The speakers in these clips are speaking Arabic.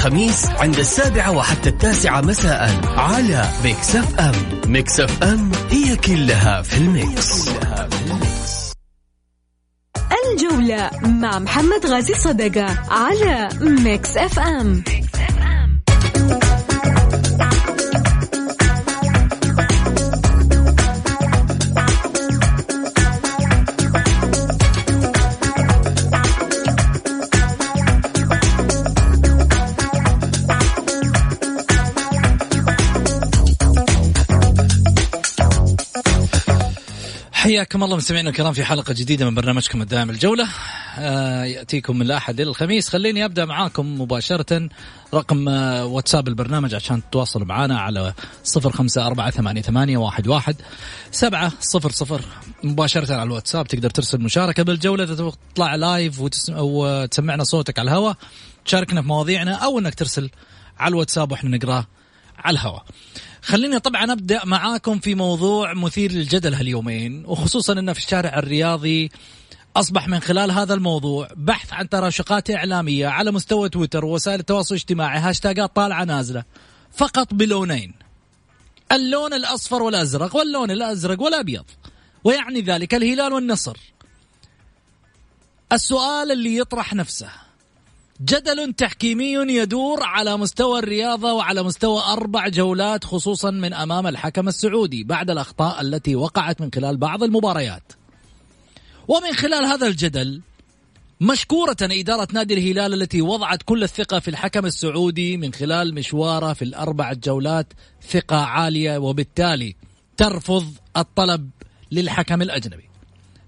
الخميس عند السابعة وحتى التاسعة مساء على Mix FM Mix FM هي كلها في ال mix. الجولة مع محمد غازي صدقة على Mix FM حياكم الله مستمعينا الكرام في حلقة جديدة من برنامجكم الدائم الجولة. آه يأتيكم من الأحد إلى الخميس. خليني أبدأ معاكم مباشرة. رقم آه واتساب البرنامج عشان تتواصلوا معنا على صفر خمسة أربعة ثمانية, ثمانية واحد, واحد. سبعة صفر صفر. مباشرة على الواتساب تقدر ترسل مشاركة بالجولة. إذا تطلع لايف وتسم... وتسمعنا صوتك على الهواء. تشاركنا في مواضيعنا أو أنك ترسل على الواتساب وإحنا نقراه على الهواء. خليني طبعا أبدأ معاكم في موضوع مثير للجدل هاليومين وخصوصا إنه في الشارع الرياضي أصبح من خلال هذا الموضوع بحث عن تراشقات إعلامية على مستوى تويتر ووسائل التواصل الاجتماعي هاشتاجات طالعة نازلة فقط بلونين اللون الأصفر والأزرق واللون الأزرق والأبيض ويعني ذلك الهلال والنصر. السؤال اللي يطرح نفسه جدل تحكيمي يدور على مستوى الرياضة وعلى مستوى أربع جولات خصوصا من أمام الحكم السعودي بعد الأخطاء التي وقعت من خلال بعض المباريات. ومن خلال هذا الجدل مشكورة إدارة نادي الهلال التي وضعت كل الثقة في الحكم السعودي من خلال مشواره في الأربع جولات ثقة عالية وبالتالي ترفض الطلب للحكم الأجنبي.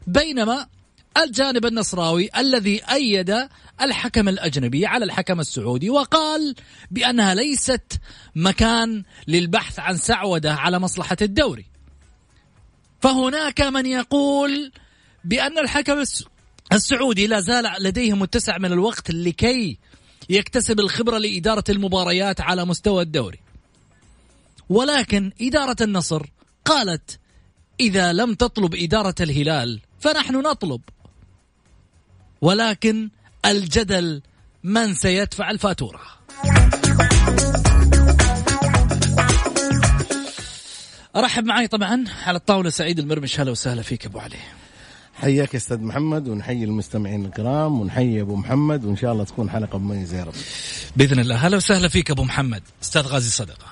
بينما الجانب النصراوي الذي أيد الحكم الأجنبي على الحكم السعودي وقال بأنها ليست مكان للبحث عن سعودة على مصلحة الدوري. فهناك من يقول بأن الحكم السعودي لا زال لديه متسع من الوقت لكي يكتسب الخبرة لإدارة المباريات على مستوى الدوري. ولكن إدارة النصر قالت إذا لم تطلب إدارة الهلال فنحن نطلب ولكن الجدل من سيدفع الفاتورة. أرحب معي طبعا على الطاولة سعيد المرمش. هلا وسهلا فيك أبو علي. حياك يا أستاذ محمد ونحيي المستمعين الكرام ونحيي أبو محمد وإن شاء الله تكون حلقة مميزة يا رب. بإذن الله. هلا وسهلا فيك أبو محمد. أستاذ غازي صدقة.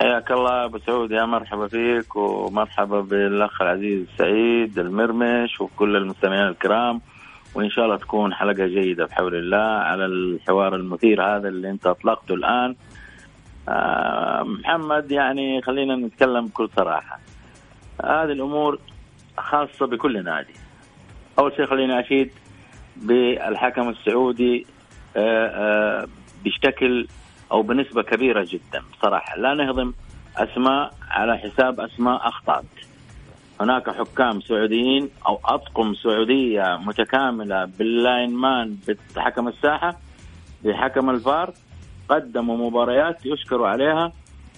حياك الله أبو سعود يا مرحبا فيك ومرحبا بالأخ العزيز سعيد المرمش وكل المستمعين الكرام. وإن شاء الله تكون حلقة جيدة بحول الله على الحوار المثير هذا اللي أنت أطلقته الآن. آه محمد يعني خلينا نتكلم بكل صراحة. هذه الأمور خاصة بكل نادي. أول شيء خليني أشيد بالحكم السعودي آه آه بشكل أو بنسبة كبيرة جدا. بصراحة لا نهضم أسماء على حساب أسماء اخطات هناك حكام سعوديين أو أطقم سعودية متكاملة باللاين مان بحكم الساحة بحكم الفار قدموا مباريات يشكروا عليها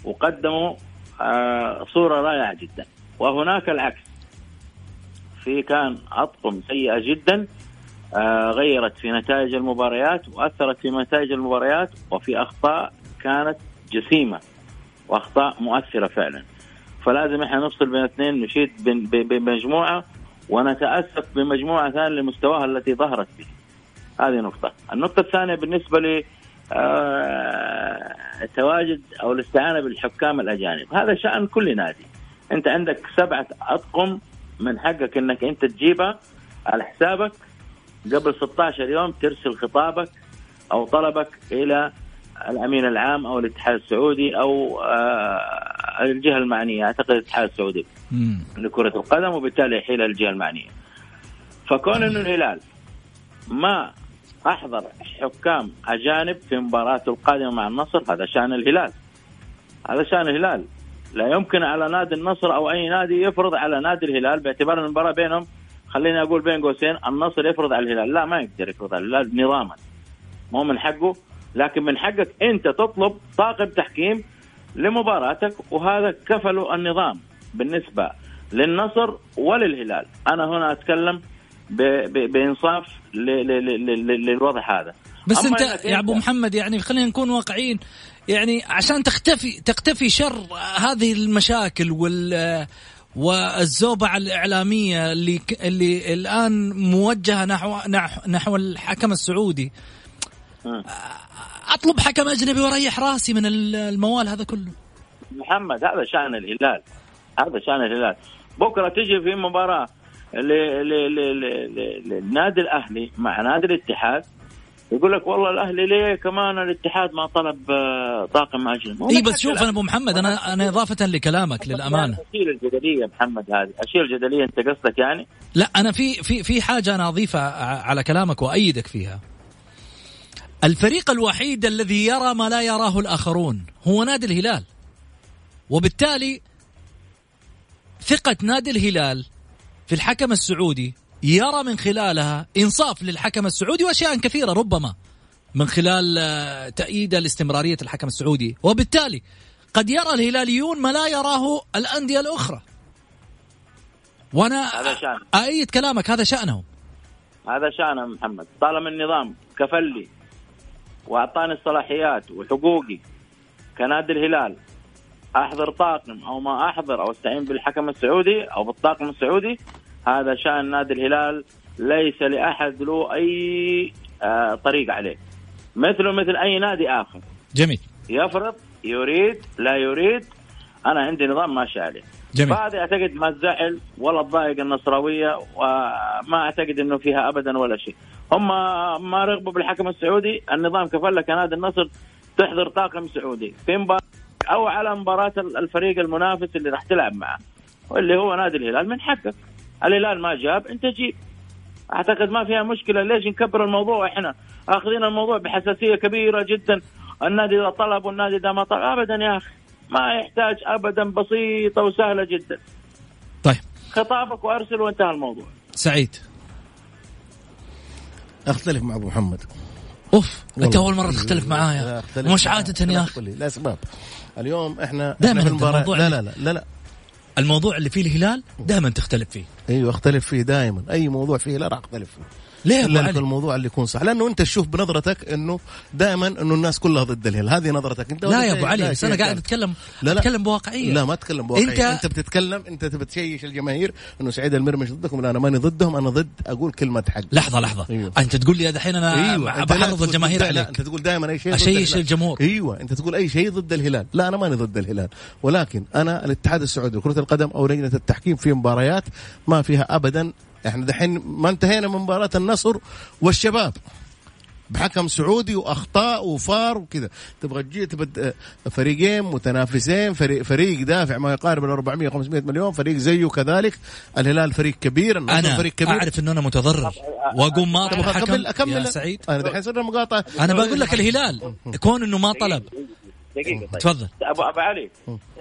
وقدموا آه، صورة رائعة جدا. وهناك العكس. في كان أطقم سيئة جدا آه، غيرت في نتائج المباريات وأثرت في نتائج المباريات وفي أخطاء كانت جسيمة وأخطاء مؤثرة فعلا. فلازم إحنا نفصل بين اثنين. نشيد بمجموعة ونتأسف بمجموعة ثانية لمستواها التي ظهرت به. هذه نقطة. النقطة الثانية بالنسبة ل آه، التواجد أو الاستعانة بالحكام الأجانب. هذا شأن كل نادي. أنت عندك سبعة أطقم من حقك أنك أنت تجيبها على حسابك. قبل 16 يوم ترسل خطابك أو طلبك إلى الأمين العام أو الاتحاد السعودي أو الجهة المعنية. أعتقد الاتحاد السعودي مم. لكرة القدم وبالتالي يحيل الجهة المعنية. فكون أنه الهلال ما أحضر حكام أجانب في مباراته القادمة مع النصر هذا شأن الهلال. هذا شأن الهلال. لا يمكن على نادي النصر أو أي نادي يفرض على نادي الهلال باعتبار المباراة بينهم خليني أقول بين قوسين النصر يفرض على الهلال. لا ما يقدر يفرض على الهلال نظاما. مو من حقه لكن من حقك أنت تطلب طاقم تحكيم لمباراتك وهذا كفله النظام بالنسبة للنصر وللهلال أنا هنا أتكلم. بإنصاف. للوضع هذا بس أنت يا أبو محمد يعني خلينا نكون واقعيين يعني عشان تختفي تختفي شر هذه المشاكل وال والزوبعة الإعلامية اللي اللي الآن موجهة نحو نحو, نحو الحكم السعودي مم. أطلب حكم أجنبي وأريح رأسي من ال- الموال هذا كله. محمد هذا شأن الهلال. هذا شأن الهلال. بكرة تجي في ل- للنادي الأهلي مع نادي الاتحاد. يقول لك والله الأهلي ليه كمان الاتحاد ما طلب آه، طاقم أجنبي؟ إي بس شوف أنا أبو محمد أنا أنا إضافة لكلامك للأمانة. أشيل الجدلية محمد هذه. أشيل الجدلية أنت قصدك يعني؟ لا أنا في في في حاجة أنا أضيفها على كلامك وأيدك فيها. الفريق الوحيد الذي يرى ما لا يراه الآخرون هو نادي الهلال. وبالتالي ثقة نادي الهلال في الحكم السعودي يرى من خلالها إنصاف للحكم السعودي وأشياء كثيرة ربما من خلال آه، تأييده لاستمرارية الحكم السعودي. وبالتالي قد يرى الهلاليون ما لا يراه الأندية الأخرى. وأنا. أأيد كلامك هذا شأنهم. هذا شأنه محمد. طالما النظام كفل لي وأعطاني الصلاحيات وحقوقي كنادي الهلال. أحضر طاقم أو ما أحضر أو أستعين بالحكم السعودي أو بالطاقم السعودي هذا شأن نادي الهلال ليس لأحد له أي آه طريق عليه. مثله مثل أي نادي آخر. جميل. يفرض يريد لا يريد أنا عندي نظام ماشي عليه. جميل. فهذه أعتقد ما تزعل ولا تضايق النصراوية وما أعتقد إنه فيها ابدا ولا شيء. هم ما رغبوا بالحكم السعودي النظام كفل لك نادي النصر تحضر طاقم سعودي. في مباراة أو على مباراة الفريق المنافس اللي راح تلعب معه واللي هو نادي الهلال. من حقك. الهلال ما جاب أنت جيب. أعتقد ما فيها مشكلة. ليش نكبر الموضوع؟ إحنا آخذين الموضوع بحساسية كبيرة جدا. النادي إذا طلب والنادي إذا ما طلب. ابدا يا أخي. ما يحتاج ابدا بسيطة وسهلة جدا. طيب. خطابك وأرسل وانتهى الموضوع. سعيد. أختلف مع أبو محمد. أوف أنت. أول مرة تختلف لا، معايا أختلف مش معاه. عادة يا أخي. لاسباب اليوم إحنا دائماً الموضوع لا اللي- لا لا لا لا. الموضوع اللي فيه الهلال دائما تختلف فيه. أيوه أختلف فيه دائما. أي موضوع فيه لا راح أختلف فيه. ليه علي. الموضوع اللي يكون صح لأنه أنت تشوف بنظرتك إنه دائما إنه الناس كلها ضد الهلال. هذه نظرتك. أنت لا يا أبو علي لا بس أنا قاعد. اتكلم لا لا. أتكلم بواقعية. لا ما أتكلم بواقعية. أنت- أنت, انت بتتكلم أنت تبي تشيش الجماهير إنه سعيد المرمش ضدكم لا أنا ماني ضدهم أنا ضد أقول كلمة حق. لحظة لحظة. أيوه. أنت تقول لي دحين أنا أيوه. لا بحرض الجماهير لا، عليك. أنت تقول دائما أي شيء الهلال. الجمهور. أيوه. أنت تقول أي شيء ضد الهلال. لا أنا ماني ضد الهلال. ولكن أنا الاتحاد السعودي لكرة القدم أو لجنه التحكيم في مباريات ما فيها ابدا إحنا دحين ما انتهينا من مباراة النصر والشباب. بحكم سعودي وأخطاء وفار وكذا. تبغى تجي تبغى فريقين متنافسين فريق, فريق دافع ما يقارب ال 400 500 مليون فريق زيه كذلك. الهلال فريق كبير النصر أنا فريق كبير. أعرف إنه أنا متضرر. وأقوم ما اطلب أبغى حكم اكمل أكمل. يا سعيد. أنا دحين صرنا مقاطعة. أنا بقول لك الهلال كون إنه ما طلب. دقيقة. طيب. تفضل. ابو أبو علي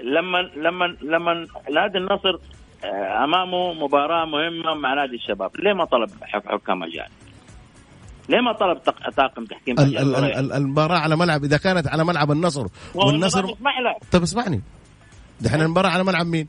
لما لما لما نادي النصر أمامه مباراة مهمة مع نادي الشباب. ليه ما طلب حك- حكام اجانب؟ ليه ما طلب طاقم تحكيم المباراة على ملعب إذا كانت على ملعب النصر والنصر طيب اسمعني. دحين المباراة على ملعب مين؟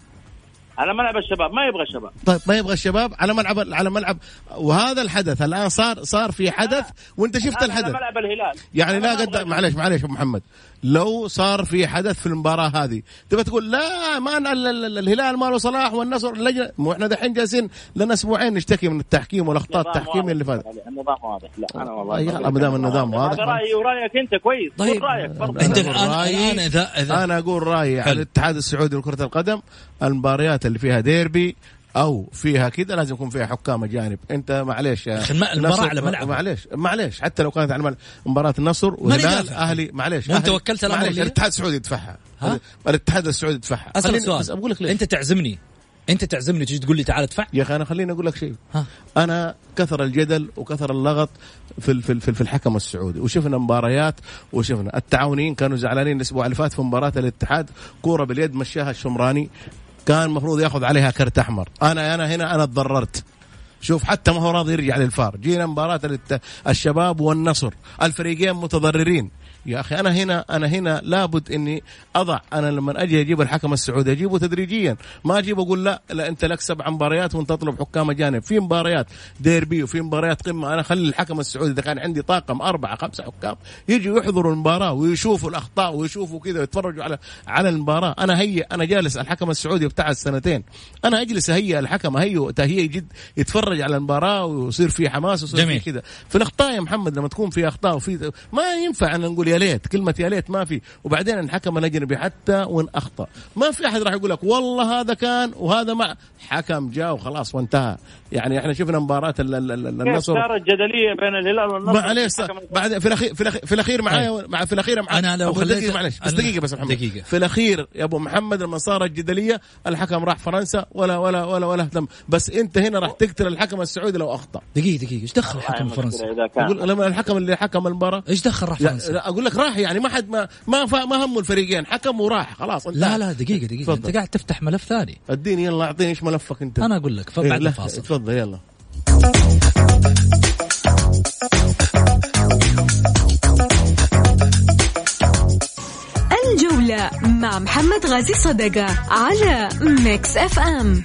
على ملعب الشباب ما يبغى الشباب. طيب ما يبغى الشباب على ملعب على ملعب وهذا الحدث الآن صار صار في حدث وأنت شفت الحدث على ملعب الهلال. يعني لا ما قد أبغى معلش معلش أبو محمد. لو صار في حدث في المباراة هذه تبى تقول لا ما ال- ال- ال- الهلال ما له صلاح والنصر اللجنه مو إحنا دحين جالسين لنا أسبوعين نشتكي من التحكيم والأخطاء النظام التحكيميه اللي واضح. فاتت النظام واضح لا أنا والله ما دام النظام واضح. هذا رايي ورايك أنت كويس طيب. رأيك برضه أنت أنا أقول الآن اذا أنا أقول رأيي على. الاتحاد السعودي لكرة القدم المباريات اللي فيها ديربي أو فيها كذا لازم يكون فيها حكام أجانب. أنت معليش يا أخي الم- المباراة نصر- على ملعب. معليش معليش. حتى لو كانت على مباراة النصر دافع. أهلي معليش أهلي- وكلت لي؟ الاتحاد السعودي يدفعها. ها؟ الاتحاد السعودي يدفعها. اسال سؤال. بس أقول لك ليش؟ أنت تعزمني؟ أنت تعزمني تجي تقول لي تعال أدفع؟ يا أخي أنا خليني أقول لك شيء. ها. أنا كثر الجدل وكثر اللغط في في في الحكم السعودي. وشفنا مباريات وشفنا التعاونيين كانوا زعلانين الأسبوع اللي فات في مباراة الاتحاد. كورة باليد مشاها الشمراني. كان المفروض ياخذ عليها كرت أحمر. أنا أنا هنا أنا تضررت. شوف حتى ما هو راضي يرجع للفار. جينا مباراة الشباب والنصر. الفريقين متضررين. يا أخي أنا هنا أنا هنا لابد إني أضع أنا لما أجي أجيب الحكم السعودي أجيبه تدريجيا. ما أجيب أقول لا لا أنت لك سبع مباريات وأنت تطلب حكام أجانب. في مباريات ديربي وفي مباريات قمة. أنا اخلي الحكم السعودي إذا كان عندي طاقم أربعة خمسة حكام يجوا يحضروا المباراة ويشوفوا الأخطاء ويشوفوا كذا ويتفرجوا على على المباراة. أنا هي أنا جالس الحكم السعودي بتاع السنتين. أنا أجلس اهيئ الحكم اهيئ تهيئ جد يتفرج على المباراة ويصير في حماس ويصير. في كذا. في الأخطاء يا محمد لما تكون في أخطاء وفي ما ينفع ان نقول يا ليت كلمة يا ليت ما في. وبعدين الحكم الأجنبي حتى وإن أخطأ. ما في أحد راح يقول لك والله هذا كان وهذا مع حكم جاء وخلاص وانتهى. يعني إحنا شفنا مباراة النصر. صارت جدليه بين الهلال والنصر؟ معليش بعد في الاخير في الاخير في الأخير معايا مع في الأخير معايا. أنا لو خليت- دقيقة معلش بس دقيقة بس يا محمد. دقيقة. في الأخير يا أبو محمد لما صارت جدليه الحكم راح فرنسا ولا ولا ولا ولا اهتم. بس أنت هنا راح تقتل الحكم السعودي لو أخطأ. دقيقه دقيقة. إيش دخل الحكم كان. أقول لما الحكم اللي حكم المباراة. إيش دخل راح لا, فرنسا؟ لا أقول لك راح يعني ما حد ما ما فا ما همه الفريقين. حكم وراح. خلاص انتهى. لا لا دقيقة دقيقة. تفضل. أنت قاعد تفتح ملف ثاني. اديني يلا اعطيني إيش ملفك أنت. أنا أقول لك إيه، فبعد لا، الفاصل. تفضل يلا. الجولة مع محمد غازي صدقة على ميكس أف أم.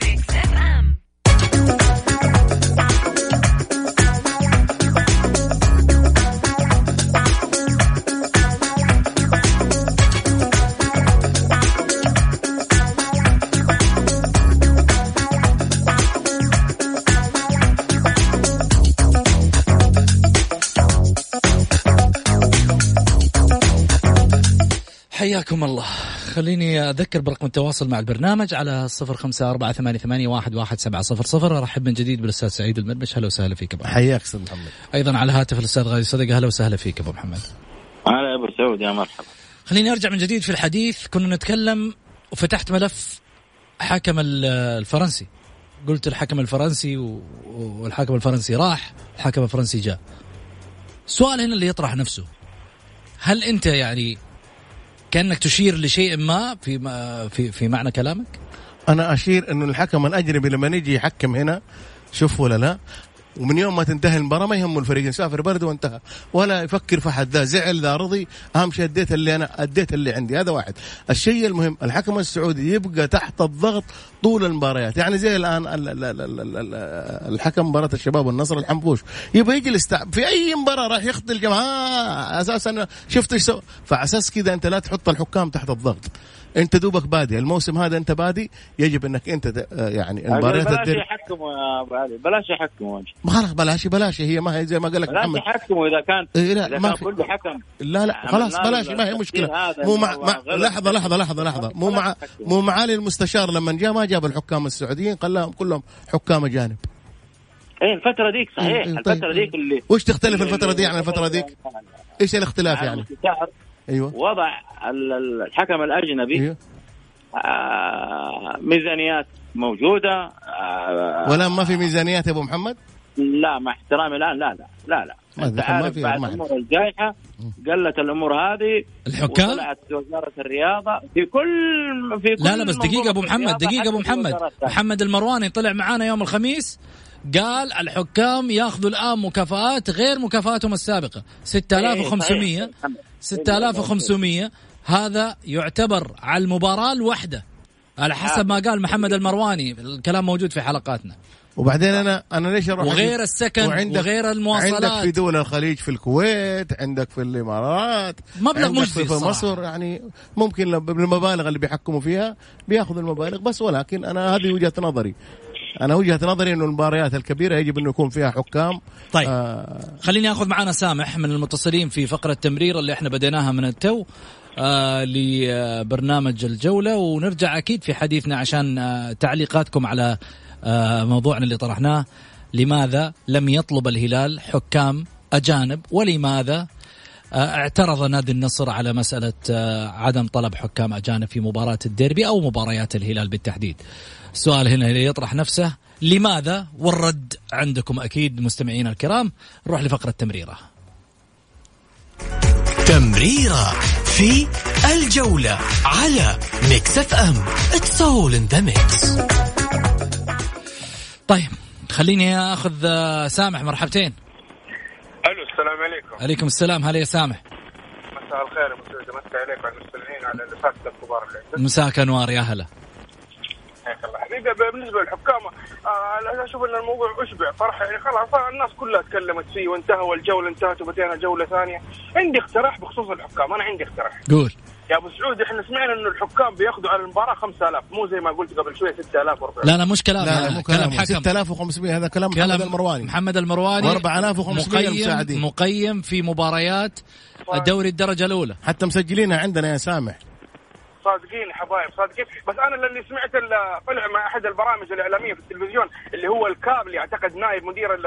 حياكم الله. خليني أذكر برقم التواصل مع البرنامج على صفر خمسة أربعة ثمانية, ثمانية واحد, واحد سبعة صفر صفر. أرحب من جديد بالأستاذ سعيد المربش هلا وسهلا فيك أبو محمد. حياك أستاذ محمد. أيضا على هاتف الأستاذ غازي صدقة هلا وسهلا فيك أبو محمد. هلا يا أبو سعود يا مرحبا. خليني أرجع من جديد في الحديث. كنا نتكلم وفتحت ملف حكم ال- الفرنسي. قلت الحكم الفرنسي و- والحكم الفرنسي راح الحكم الفرنسي جاء. السؤال هنا اللي يطرح نفسه. هل أنت يعني كأنك تشير لشيء ما في ما في في معنى كلامك؟ أنا أشير إنه الحكم الاجنبي لما يجي يحكم هنا شوف ولا لا ومن يوم ما تنتهي المباراة ما يهمه الفريق يسافر برد وانتهى. ولا يفكر في حد ذا زعل ذا رضي. أهم شيء أديت اللي أنا أديت اللي عندي. هذا واحد. الشيء المهم الحكم السعودي يبقى تحت الضغط طول المباريات. يعني زي الآن ال- ال- ال- ال- ال- الحكم مباراة الشباب والنصر الحنفوش يبغى يجلس في أي مباراة راح يخطي الجماعة. أساسا شفت إيش سوى فعلى أساس كذا أنت لا تحط الحكام تحت الضغط. انت دوبك بادي الموسم هذا انت بادي يجب انك انت ت- يعني المباريات بلاش الدير يحكموا يا أبو علي بلاش يحكموا خلاص بلاش بلاش هي ما هي زي ما قال لك بلاش محمد يحكموا اذا كان إيه لا، إذا ما كان في- كله حكم لا لا عملنا خلاص بلاش ما هي مشكلة مو مع, مع. لحظة لحظة لحظة لحظة مو بلاش مع. مو معالي المستشار لما جاء ما جاب الحكام السعوديين قال لهم كلهم حكام أجانب إيه الفترة ديك صحيح إيه، طيب. الفترة ديك اللي وش تختلف الفترة دي عن الفترة ديك؟ إيش الاختلاف يعني؟ أيوه. وضع ال- ال- الحكم الأجنبي. أيوه. آه، ميزانيات موجودة. آه، ولا ما في ميزانيات يا أبو محمد؟ لا مع احترامي الان لا لا لا لا. ما انت عارف بعد ما الأمور الجائحة قلت الأمور هذه الحكام؟ وطلعت وزارة الرياضة. في كل في كل لا لا بس دقيقة منظومة أبو محمد الرياضة، دقيقة أبو حتى في محمد. محمد المرواني طلع معانا يوم الخميس قال الحكام ياخذوا الآن مكافآت غير مكافآتهم السابقة. 6500 إيه،. 6500 هذا يعتبر على المباراة الواحدة على حسب ما قال محمد المرواني. الكلام موجود في حلقاتنا. وبعدين أنا أنا ليش أروح وغير السكن وغير المواصلات. عندك في دول الخليج في الكويت عندك في الإمارات مبلغ مجزي في. مصر. يعني ممكن بالمبالغ اللي بيحكموا فيها بياخذوا المبالغ بس. ولكن أنا هذه وجهة نظري. أنا وجهة نظري إنه المباريات الكبيرة يجب إنه يكون فيها حكام. طيب. آه خليني آخذ معنا سامح من المتصلين في فقرة تمرير اللي إحنا بديناها من التو آه لبرنامج الجولة ونرجع أكيد في حديثنا عشان آه تعليقاتكم على آه موضوعنا اللي طرحناه. لماذا لم يطلب الهلال حكام أجانب؟ ولماذا آه، اعترض نادي النصر على مسألة آه، عدم طلب حكام أجانب في مباراة الديربي أو مباريات الهلال بالتحديد؟ السؤال هنا يطرح نفسه لماذا والرد عندكم أكيد مستمعينا الكرام؟ نروح لفقرة تمريرة. تمريرة في الجولة على Mix FM. it's all in the mix طيب خليني أخذ آه، سامح مرحبتين. ألو السلام عليكم. عليكم السلام. هلا يا سامح. مساء الخير يا مساء عليك وعلى المستمعين على اللي فاتت الكبار اللي مساك أنوار يا هلا. بالنسبة للحكام. آه أنا أشوف إن الموضوع أشبع. صراحة يعني خلاص الناس كلها تكلمت فيه وانتهى والجولة انتهت وبدينا جولة ثانية. عندي اقتراح بخصوص الحكام. أنا عندي اقتراح. قول. يا أبو سعود إحنا سمعنا إنه الحكام بياخذوا على المباراة 5000 مو زي ما قلت قبل شوية 6000 و4000 لا لا مش كلام. لا لا مو كلام كلام. حكم. 6500 هذا كلام محمد المرواني. محمد المرواني. و4500 مقيم مساعدين. مقيم في مباريات الدوري الدرجة الأولى. حتى مسجلينها عندنا يا سامح. صادقين حبايب صادقين بس أنا اللي سمعت طلع مع أحد البرامج الإعلامية في التلفزيون اللي هو الكابلي أعتقد نائب مدير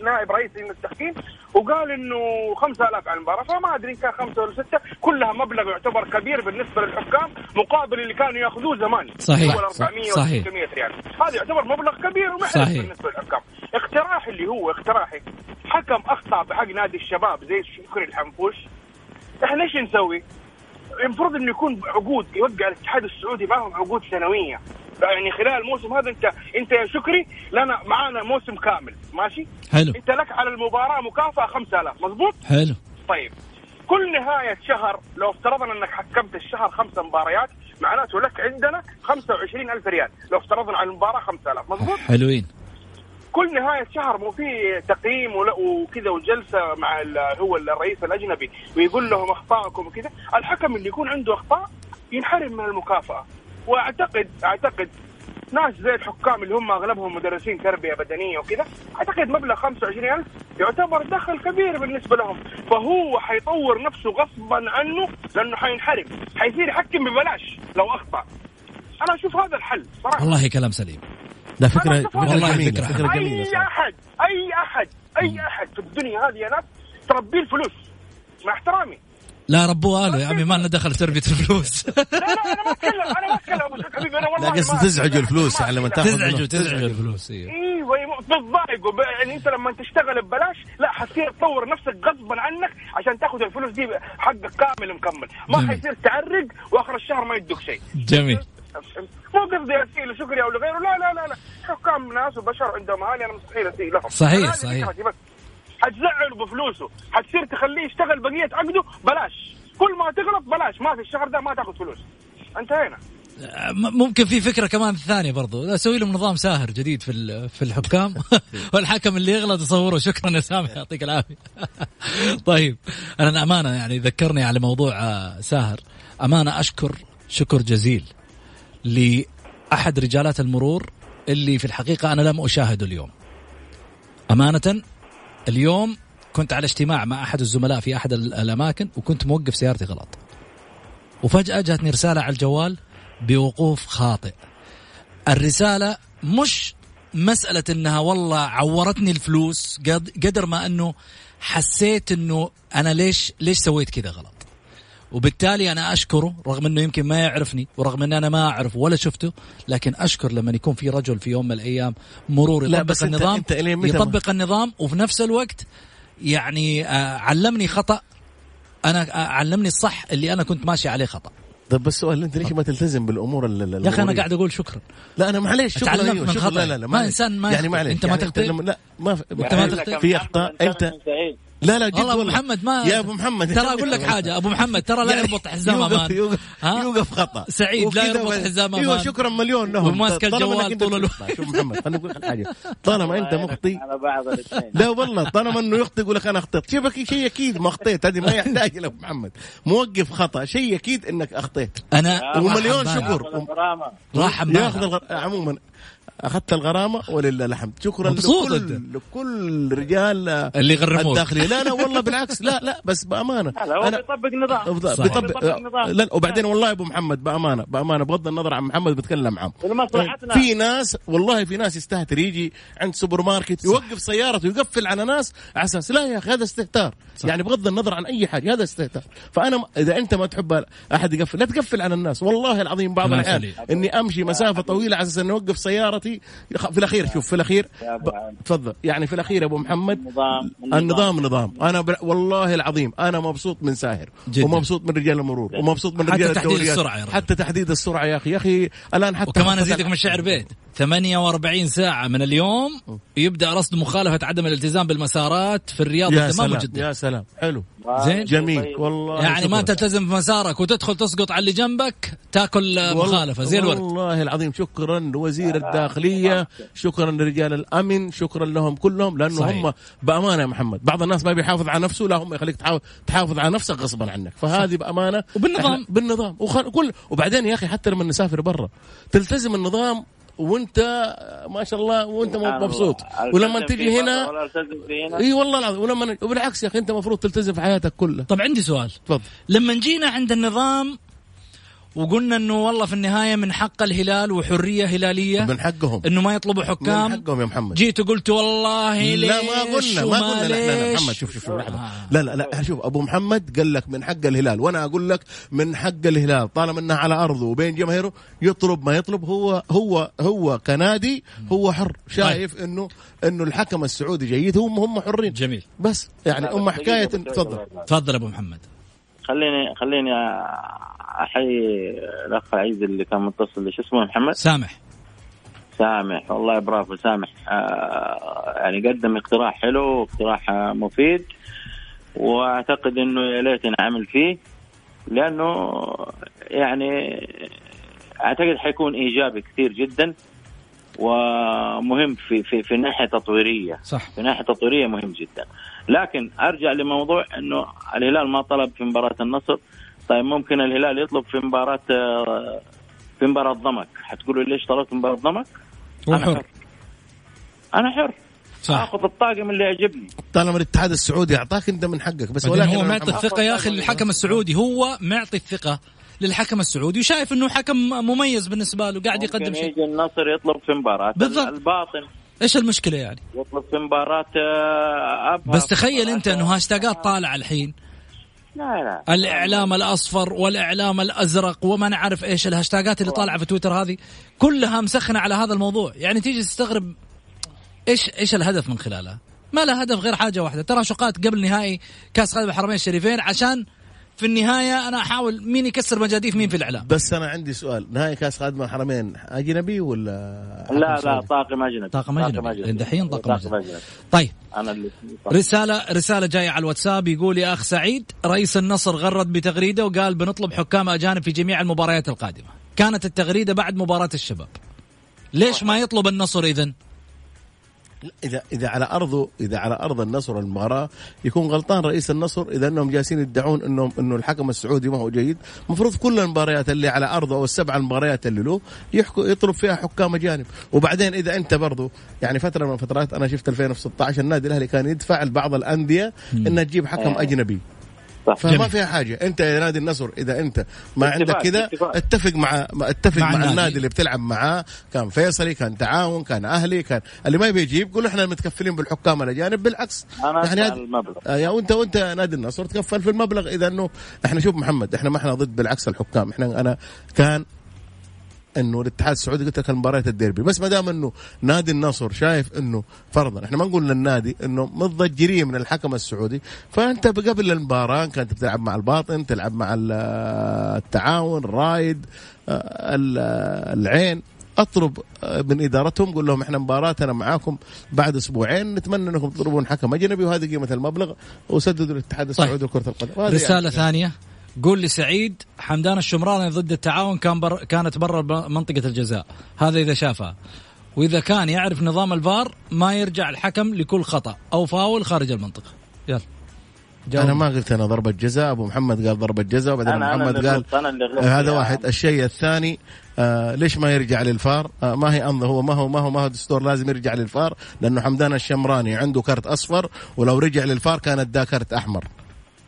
نائب- رئيس لجنة التحكيم وقال إنه 5000 على المباراة فما أدري إن كان خمسة ولا ستة كلها مبلغ يعتبر كبير بالنسبة للحكام مقابل اللي كانوا يأخذوه زمان صحيح. هو ال 400 و صحيح. 600 ريال هذا يعتبر مبلغ كبير ومحرج. بالنسبة للحكام اقتراح اللي هو اقتراحي حكم أخطأ بحق نادي الشباب زي شكري الحنفوش إحنا إيش نسوي؟ المفروض إنه يكون عقود يوقع الاتحاد السعودي معهم عقود سنوية. يعني خلال الموسم هذا انت أنت يا شكري لنا معانا موسم كامل. ماشي؟ حلو. أنت لك على المباراة مكافأة 5000 مضبوط؟ حلو. طيب. كل نهاية شهر لو افترضنا إنك حكمت الشهر خمس مباريات معناته لك عندنا 25000 ريال. لو افترضنا على المباراة 5000 مضبوط؟ حلوين. كل نهاية شهر مو في تقييم وكذا وجلسة مع هو الرئيس الأجنبي ويقول لهم اخطائكم وكذا. الحكم اللي يكون عنده أخطاء ينحرم من المكافأة. واعتقد أعتقد ناس زي الحكام اللي هم أغلبهم مدرسين تربية بدنية وكذا أعتقد مبلغ 25000 يعتبر دخل كبير بالنسبة لهم. فهو حيطور نفسه غصبا عنه لأنه حينحرم. حيصير يحكم ببلاش لو أخطأ. أنا أشوف هذا الحل صراحة. والله كلام سليم. ده فكره والله جميلة فكرة فكره جميلة اي. أحد أي أحد أي أحد في الدنيا هذه يا ناس تربيه الفلوس مع احترامي لا ربوها له يا عمي ما لنا دخل تربية الفلوس لا لا أنا ما أتكلم أنا ما أتكلم حبيبي أنا والله لا قصدي تزعجوا. الفلوس ما على ما أتكلم. تاخذ تزعجوا. تزعجوا الفلوس إيه. إيوه أيوة، تتضايقوا ب- يعني أنت لما تشتغل ببلاش لا حتصير تطور نفسك غصبا عنك عشان تاخذ الفلوس دي حقك كامل مكمل ما. حيصير تعرق وآخر الشهر ما يدوك شيء جميل مو قصدي اسيء لشكري أو لغيره لا لا لا لا. حكام ناس وبشر عندهم اهالي أنا مستحيل أسيء لهم. صحيح، صحيح. حتزعله بفلوسه. حتصير تخليه يشتغل بقية عقده؟ بلاش. كل ما تغلط بلاش. ما في الشهر ده ما تاخذ فلوس. انتهينا. م- ممكن في فكرة كمان ثانية برضو. أسوي لهم نظام ساهر جديد في في الحكام. والحكم اللي يغلط يصوره شكرا يا سامي يعطيك العافية. طيب أنا امانه يعني ذكرني على موضوع آه، ساهر. أمانة أشكر شكر جزيل لاحد رجالات المرور اللي في الحقيقة أنا لم أشاهده اليوم. أمانة اليوم كنت على اجتماع مع أحد الزملاء في أحد ال- الأماكن وكنت موقف سيارتي غلط. وفجأة جاتني رسالة على الجوال بوقوف خاطئ. الرسالة مش مسألة إنها والله عورتني الفلوس قد- قدر ما أنه حسيت إنه أنا ليش ليش سويت كذا غلط. وبالتالي أنا أشكره رغم إنه يمكن ما يعرفني ورغم إن أنا ما أعرف ولا شفته لكن أشكر لما يكون في رجل في يوم من الأيام مرور لا، يطبق بس أنت- النظام متى ما- يطبق النظام وفي نفس الوقت يعني آه، علمني خطأ أنا آه، علمني الصح اللي أنا كنت ماشي عليه خطأ طب بس سؤال أنت ليش ما تلتزم بالأمور ال- ال- يا أخي أنا؟ قاعد أقول شكرا لا أنا معليش شكرا أيوة، من شكرا. لا لا لا ما. إنسان ما يعني. معليش ما يعني تخطئ؟ لما- لا ما في أنت ما تخطئ؟ في أخطاء انت لا لا جد والله أبو محمد ما يا أبو محمد. ترى أقول لك حاجة أبو محمد ترى لا يربط حزام يوقف أمان. يوقف, خطأ. سعيد لا يربط حزام أيوه أمان. شكرا مليون لهم. وماسك طالما الجوال طول الوقت. شوف محمد خليني أقول لك حاجة. طالما أنت مخطي على بعض لا والله طالما إنه يخطئ يقول لك أنا اخطيت شوف شيء أكيد ما اخطيت هذه ما يحتاج إلى أبو محمد. موقف خطأ. شيء أكيد إنك اخطيت أنا ومليون شكر. راح ياخذ. عموما. أخذت الغرامة ولله الحمد. شكرا لكل. لكل رجال اللي يغرموك. الداخلية. لا لا والله بالعكس. لا لا بس بأمانة. لا هو بيطبق نظام. بيطبق بيطبق نظام. لا وبعدين والله يا أبو محمد بأمانة بأمانة بغض النظر عن محمد بتكلم لمصلحتنا في ناس والله في ناس يستهتر يجي عند سوبر ماركت يوقف سيارته ويقفل على ناس على أساس لا يا أخي هذا استهتار. صح. يعني بغض النظر عن أي حاجة هذا استهتار. فأنا إذا أنت ما تحب أحد يقفل لا تقفل على الناس. والله العظيم بعض الأحيان. إني أمشي مسافة طويلة على أساس إني أوقف سيارتي في الأخير شوف في الأخير ب-. تفضل. يعني في الأخير يا أبو محمد النظام النظام. نظام أنا ب... والله العظيم أنا مبسوط من ساهر جداً. ومبسوط من رجال المرور ومبسوط من حتى رجال تحديد الدوريات السرعة يا رجل. حتى تحديد السرعة يا أخي. يا أخي الآن حتى وكمان حتى- أزيدك من شعر بيت. 48 ساعة من اليوم. يبدأ رصد مخالفة عدم الالتزام بالمسارات في الرياض يا والدمام سلام والجدة يا سلام. حلو. زين. جميل. والله يعني ما شكراً. تلتزم في مسارك وتدخل تسقط على اللي جنبك تاكل مخالفة. زي الورد. والله العظيم شكرا لوزير الداخلية شكرا لرجال الأمن شكرا لهم كلهم لأنه صحيح. هم بأمانة يا محمد. بعض الناس ما بيحافظ على نفسه لا هم يخليك تحافظ, على نفسك غصبا عنك. فهذه بأمانة وبالنظام. بالنظام. وخل... كل وبعدين يا أخي حتى لما نسافر برا تلتزم النظام وانت ما شاء الله وانت مبسوط. ولما تجي هنا إي والله العظيم ولما وبالعكس يا أخي أنت المفروض تلتزم في حياتك كلها. طب عندي سؤال. تفضل. لما جينا عند النظام وقلنا إنه والله في النهاية من حق الهلال وحرية هلالية. من حقهم. إنه ما يطلبوا من حكام. حقهم يا محمد. جيت وقلت والله لا ما ليش قلنا ما قلنا. لا, لا, لا ليش. محمد شوف شوف شوف. آه. لا لا لا شوف أبو محمد قال لك من حق الهلال. وأنا أقول لك من حق الهلال. طالما إنه على أرضه وبين جماهيره يطلب ما يطلب هو هو هو كنادي هو حر. شايف إنه إنه الحكم السعودي جيد هم هم حرين. جميل. بس يعني أم حكاية تفضل. تفضل أبو محمد. خليني خليني احيي الأخ العزيز اللي كان متصل شو اسمه محمد؟ سامح. سامح. والله برافو سامح. آه يعني قدم اقتراح حلو واقتراح مفيد وأعتقد إنه يا ليت نعمل فيه لأنه يعني أعتقد حيكون إيجابي كثير جدا ومهم في في في ناحية تطويرية. صح. في ناحية تطويرية مهم جدا. لكن أرجع لموضوع إنه الهلال ما طلب في مباراة النصر طيب ممكن الهلال يطلب في مباراة آه، في مباراة ضمك. حتقولوا ليش طلبت مباراة ضمك؟ هو أنا حر. أنا حر. صح. آخذ الطاقم اللي يعجبني. طالما الاتحاد السعودي أعطاك أنت من حقك بس ولكن هو معطي الثقة يا أخي للحكم السعودي. هو معطي الثقة للحكم السعودي وشايف إنه حكم مميز بالنسبة له قاعد يقدم شيء. يجي النصر يطلب في مباراة. بالضبط. الباطن. إيش المشكلة يعني؟ يطلب في مباراة آه، أبها. بس تخيل أنت إنه هاشتاجات طالعة الحين. لا لا. الإعلام الأصفر والإعلام الأزرق وما نعرف إيش الهاشتاجات اللي طالعة في تويتر هذه كلها مسخنة على هذا الموضوع. يعني تيجي تستغرب إيش إيش الهدف من خلالها؟ ما لها هدف غير حاجة واحدة. ترى شقات قبل نهائي كاس خادم الحرمين الشريفين عشان في النهاية أنا أحاول مين يكسر مجاديف مين في الإعلام. بس أنا عندي سؤال نهائي كاس خادم الحرمين أجنبي ولا لا لا؟ طاقم أجنبي. طاقم أجنبي. دحين طاقم أجنبي. أجنبي. طيب. أنا اللي رسالة رسالة جاية على الواتساب يقول يا أخ سعيد رئيس النصر غرد بتغريدة وقال بنطلب حكام أجانب في جميع المباريات القادمة. كانت التغريدة بعد مباراة الشباب. ليش ما يطلب النصر إذن؟ اذا إذا على ارضه إذا على أرض النصر المباراه يكون غلطان رئيس النصر إذا أنهم جالسين يدعون انهم انه الحكم السعودي ما هو جيد. المفروض كل المباريات اللي على ارضه أو السبع المباريات اللي له يحكوا يطلب فيها حكام أجانب. وبعدين إذا أنت برضو يعني فترة من الفترات أنا شفت 2016 النادي الأهلي كان يدفع لبعض الأندية إنها تجيب حكم أجنبي. صح. فما جميل. فيها حاجة أنت يا نادي النصر إذا أنت ما اتفاق، عندك كذا. اتفق مع اتفق مع مع, النادي. النادي. اللي بتلعب معاه كان فيصلي كان تعاون كان أهلي كان اللي ما يبي يجيب قول إحنا متكفلين بالحكام الاجانب بالعكس أنا يعني المبلغ آه، يا وانت وأنت نادي النصر تكفل في المبلغ إذا إنه إحنا شوف محمد إحنا ما إحنا ضد بالعكس الحكام إحنا أنا كان إنه الاتحاد السعودي قلت لك المباريات الديربي. بس ما دام إنه نادي النصر شايف إنه فرضا إحنا ما نقول للنادي إنه متضجرين من الحكم السعودي. فأنت قبل المباراة كانت بتلعب مع الباطن تلعب مع ال- التعاون ال- العين. أطلب من إدارتهم قول لهم إحنا مباراتنا معاكم بعد أسبوعين نتمنى إنكم تطلبون حكم أجنبي وهذه قيمة المبلغ وسددوا الاتحاد السعودي لكره القدم. رسالة يعني- ثانية. قول لي سعيد حمدان الشمراني ضد التعاون كان بر كانت برا ب- منطقة الجزاء. هذا إذا شافها وإذا كان يعرف نظام الفار ما يرجع الحكم لكل خطأ أو فاول خارج المنطقة. يلا. جاوب. أنا ما قلت أنا ضربة جزاء أبو محمد قال ضربة جزاء وبعدين أنا- أنا محمد اللي قال أنا آه هذا واحد. الشيء الثاني آه ليش ما يرجع للفار؟ آه ما هي أنظر هو ما هو ما هو ما هو دستور لازم يرجع للفار؟ لأنه حمدان الشمراني عنده كرت أصفر ولو رجع للفار كان اداه كرت أحمر.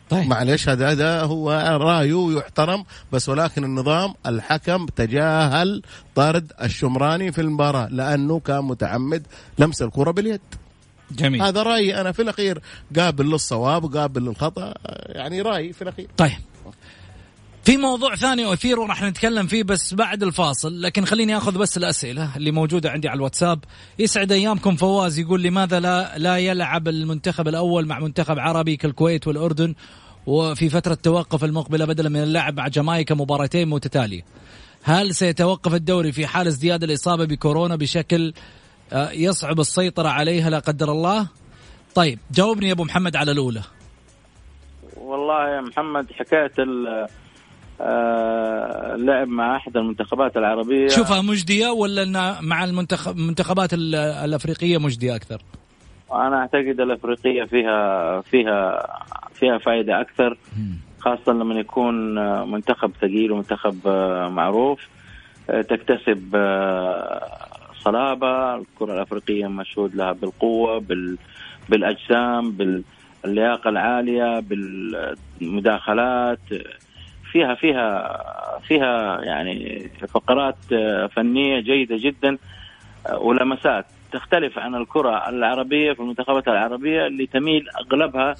طيب. معلش هذا هذا هو رايه يحترم بس ولكن النظام الحكم تجاهل طرد الشمراني في المباراة لأنه كان متعمد لمس الكرة باليد. جميل. هذا رأيي أنا في الأخير. قابل للصواب وقابل للخطأ يعني رأيي في الأخير. طيب. في موضوع ثاني أثير وراح نتكلم فيه بس بعد الفاصل لكن خليني أخذ بس الأسئلة اللي موجودة عندي على الواتساب. يسعد أيامكم فواز يقول لماذا لا, لا يلعب المنتخب الأول مع منتخب عربي كالكويت والأردن؟ وفي فترة التوقف المقبلة بدلا من اللعب مع جامايكا مباراتين متتالية. هل سيتوقف الدوري في حال ازدياد الإصابة بكورونا بشكل آه، يصعب السيطرة عليها لا قدر الله؟ طيب جاوبني يا أبو محمد على الأولى. والله يا محمد حكاية آه، اللعب مع أحد المنتخبات العربية. شوفها مجدية ولا إنها مع المنتخب المنتخبات ال- الأفريقية مجدية أكثر؟ أنا أعتقد الأفريقية فيها فيها فيها فائده أكثر خاصة لما يكون منتخب ثقيل ومنتخب آه، معروف. آه، تكتسب صلابة الكرة الأفريقية مشهود لها بالقوة بال بالأجسام باللياقة العالية بالمداخلات. فيها فيها فيها يعني فقرات آه، فنية جيدة جدا آه، ولمسات. تختلف عن الكرة العربية في المنتخبات العربية اللي تميل أغلبها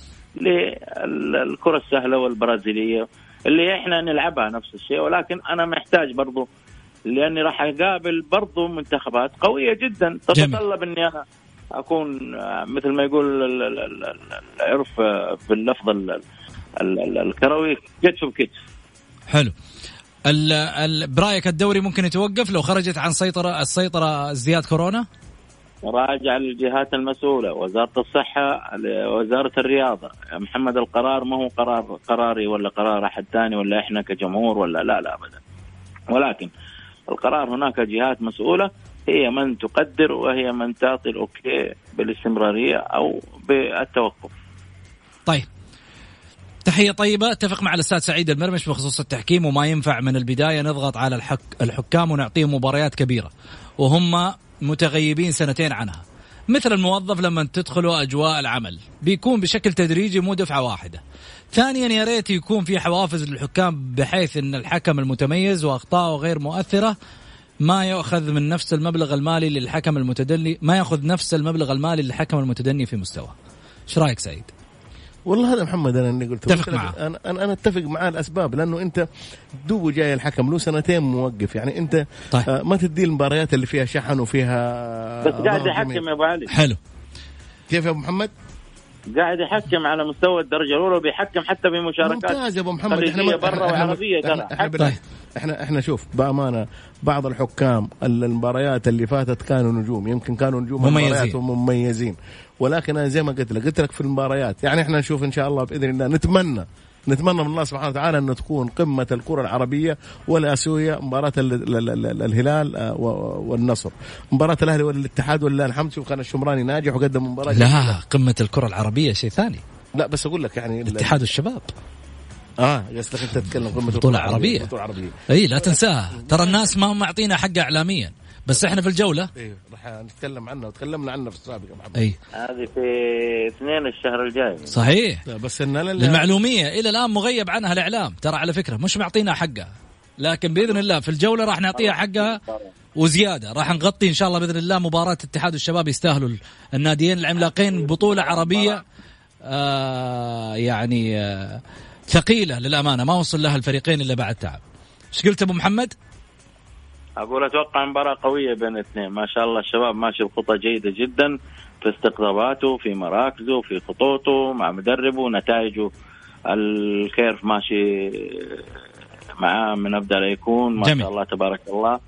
للكرة السهلة والبرازيلية اللي إحنا نلعبها نفس الشيء. ولكن أنا محتاج برضو لأني راح أقابل برضو منتخبات قوية جدا. تتطلب إني أنا أكون آه، مثل ما يقول ال- ال- ال- ال- العرف باللفظ ال- ال- ال- الكروي كتف بكتف حلو. برأيك الدوري ممكن يتوقف لو خرجت عن سيطرة السيطرة ازدياد كورونا؟ راجع للجهات المسؤولة وزارة الصحة وزارة الرياضة. يا محمد القرار ما هو قرار قراري ولا قرار أحد ثاني ولا إحنا كجمهور ولا لا لا أبدا. ولكن القرار هناك جهات مسؤولة هي من تقدر وهي من تعطي الأوكي بالاستمرارية أو بالتوقف. طيب. تحية طيبة. أتفق مع الأستاذ سعيد المرمش بخصوص التحكيم وما ينفع من البداية نضغط على الحك الحكام ونعطيهم مباريات كبيرة وهم متغيبين سنتين عنها. مثل الموظف لما تدخلوا أجواء العمل بيكون بشكل تدريجي مو دفعة واحدة. ثانيا يا ريت يكون في حوافز للحكام بحيث أن الحكم المتميز وأخطاءه غير مؤثرة. ما يأخذ من نفس المبلغ المالي للحكم المتدني ما يأخذ نفس المبلغ المالي للحكم المتدني في مستوى. إيش رأيك سعيد؟ والله هذا محمد أنا اللي قلته أتفق قلت لك معه. أنا أنا أنا أتفق معاه الأسباب لأنه أنت دوب جاي الحكم له سنتين موقف يعني أنت طيب. آه ما تدي المباريات اللي فيها شحن وفيها بس قاعد يحكم. يا أبو علي حلو كيف يا أبو محمد؟ قاعد يحكم على مستوى الدرجة الأولى وبيحكم حتى بمشاركات ممتاز يا أبو محمد. خليجية برا وعربية ترى. إحنا, إحنا. إحنا إحنا شوف بأمانة بعض الحكام المباريات اللي فاتت كانوا نجوم. يمكن كانوا نجوم مميزين. ومميزين. ولكن أنا زي ما قلت لك قلت لك في المباريات. يعني إحنا نشوف إن شاء الله بإذن الله نتمنى نتمنى من الله سبحانه وتعالى انه تكون قمة الكرة العربية والآسيوية مباراة ال- ال- ال- ال- الهلال آه، والنصر. مباراة الأهلي والاتحاد ولله الحمد شوف كان الشمراني ناجح وقدم مباراة لا قمة الكرة العربية شيء ثاني. لا بس أقول لك يعني اتحاد الشباب. آه قصدك أنت تتكلم قمة بطولة الكرة عربية. بطولة عربية. إي لا تنساها ترى الناس ما هم معطينا حق اعلاميا. بس إحنا في الجولة. أيوه راح نتكلم عنه وتكلمنا عنه في السابق يا محمد. أي. هذه في اثنين الشهر الجاي. صحيح. بس إن أنا للمعلومية إلى الآن مغيب عنها الإعلام. ترى على فكرة مش معطينا حقها. لكن بإذن الله في الجولة راح نعطيها حقها وزيادة. راح نغطي إن شاء الله بإذن الله مباراة اتحاد الشباب يستاهلوا الناديين العملاقين بطولة عربية آه يعني آه ثقيلة للأمانة. ما وصل لها الفريقين إلا بعد تعب. إيش قلت أبو محمد؟ أقول أتوقع مباراة قوية بين الاثنين ما شاء الله الشباب ماشي بخطة جيدة جدا في استقطاباته في مراكزه في خطوطه مع مدربه نتائجه الكيرف ماشي معاه من أبدأ لا يكون ما جميل. شاء الله تبارك الله.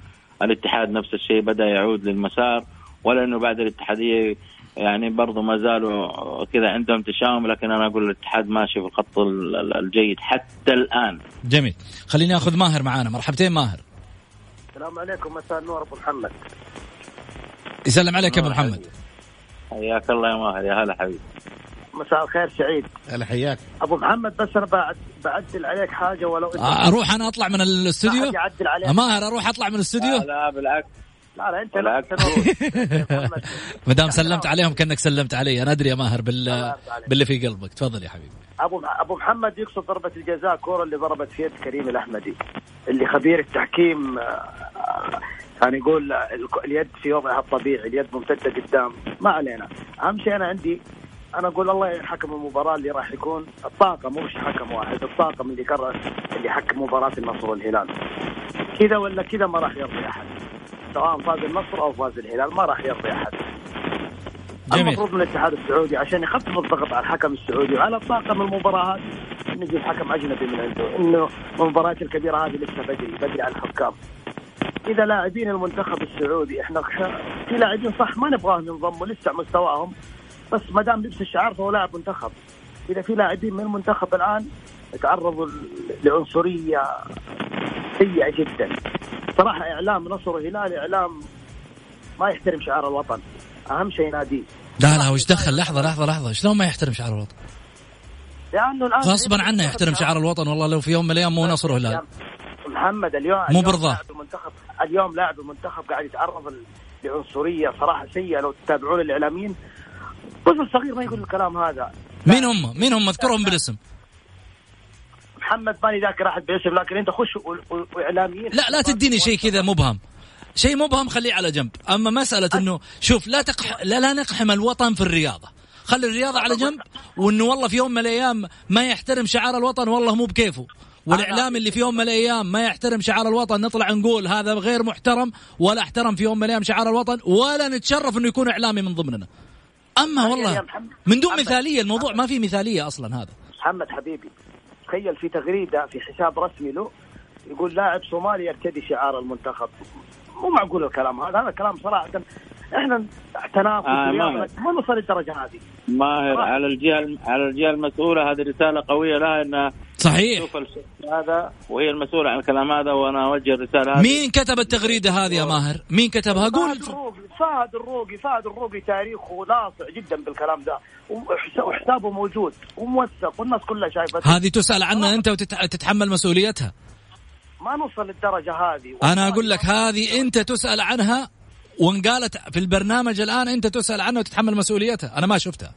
الاتحاد نفس الشيء بدأ يعود للمسار. ولا إنه بعد الاتحادية يعني برضو ما زالوا كذا عندهم تشاؤم لكن أنا أقول الاتحاد ماشي في الخط ال- ال- الجيد حتى الآن. جميل. خليني أخذ ماهر معانا. مرحبتين ماهر. السلام عليكم مساء النور أبو محمد. يسلم عليك يا أبو محمد. حياك الله يا ماهر يا هلا حبيبي. مساء الخير سعيد. هلا حياك. أبو محمد بس أنا بعد بعدل عليك حاجة ولو آه، أروح أنا أطلع من الاستوديو؟ آه، ماهر أروح أطلع من الاستوديو؟ لا, لا بالعكس. لا لا أنت ما دام سلمت عليهم كأنك سلمت علي. أنا أدري يا ماهر بال... باللي في قلبك. تفضل يا حبيبي. أبو أبو محمد يقصد ضربة الجزاء كورة اللي ضربت في يد كريم الأحمدي اللي خبير التحكيم آه، كان يقول اليد في وضعها الطبيعي اليد ممتدة قدام. ما علينا. أهم شيء أنا عندي أنا أقول الله يعين حكم المباراة اللي راح يكون. الطاقم مش حكم واحد الطاقم اللي قرر اللي حكم مباراة النصر والهلال. كذا ولا كذا ما راح يرضي أحد. سواء فاز النصر أو فاز الهلال ما راح يرضي أحد. جميل. المفروض من الاتحاد السعودي عشان يخفف الضغط على الحكم السعودي وعلى طاقم المباراه انه يجيب حكم أجنبي من عنده إنه المباريات الكبيرة هذه لسه بدري بدري على الحكام. إذا لاعبين المنتخب السعودي إحنا في لاعبين صح ما نبغاهم ينضموا لسه مستواهم بس ما دام لبس الشعار فهو لاعب منتخب. إذا في لاعبين من المنتخب الآن تعرضوا لعنصرية سيئة جدا. صراحة إعلام نصر وهلال إعلام ما يحترم شعار الوطن. أهم شيء ناديه. لا لا وش دخل؟ لحظة لحظة لحظة. شلون ما يحترم شعار الوطن؟ لأنه الآن غصبا عنه يحترم شعار الوطن والله لو في يوم من الأيام مو نصر وهلال محمد اليوم مو برضاه. لاعب المنتخب اليوم لاعب المنتخب قاعد يتعرض لعنصرية صراحة سيئة. لو تتابعون الإعلاميين طفل صغير ما يقول الكلام هذا. مين هم؟ مين هم؟ اذكرهم بالاسم. محمد ماني ذاكر أحد باسم لكن أنت خش وإعلاميين. لا لا تديني شيء كذا مبهم. شيء مبهم خليه على جنب. أما مسألة إنه شوف لا تقح لا لا نقحم الوطن في الرياضة. خلي الرياضة على جنب وإنه والله في يوم من الأيام ما يحترم شعار الوطن والله مو بكيفه. والإعلام اللي في يوم من الأيام ما يحترم شعار الوطن نطلع نقول هذا غير محترم ولا احترم في يوم من الأيام شعار الوطن ولا نتشرف إنه يكون إعلامي من ضمننا. أما والله من دون مثالية الموضوع ما في مثالية أصلا هذا. محمد حبيبي تخيل في تغريدة في حساب رسمي له يقول لاعب صومالي يرتدي شعار المنتخب. مو معقول الكلام هذا هذا كلام صراحة إحنا تنافس آه، ما- نوصل للدرجة هذه. ماهر على الجهة على الجهة المسؤولة هذه رسالة قوية لها انها صحيح. تشوف هذا وهي المسؤولة عن الكلام هذا وأنا أوجه الرسالة هذه. مين كتب التغريدة هذه يا ماهر؟ مين كتبها؟ قول. فهد الروقي فهد الروقي فهد الروقي تاريخه لاصع جدا بالكلام ده. وحس- وحسابه موجود وموثق والناس كلها شايفة. هذه تسأل عنها أنت وتتحمل مسؤوليتها. ما نوصل للدرجة هذه. أنا أقول لك هذه أنت تسأل عنها وانقالت في البرنامج الآن أنت تسأل عنها وتتحمل مسؤوليتها. أنا ما شفتها.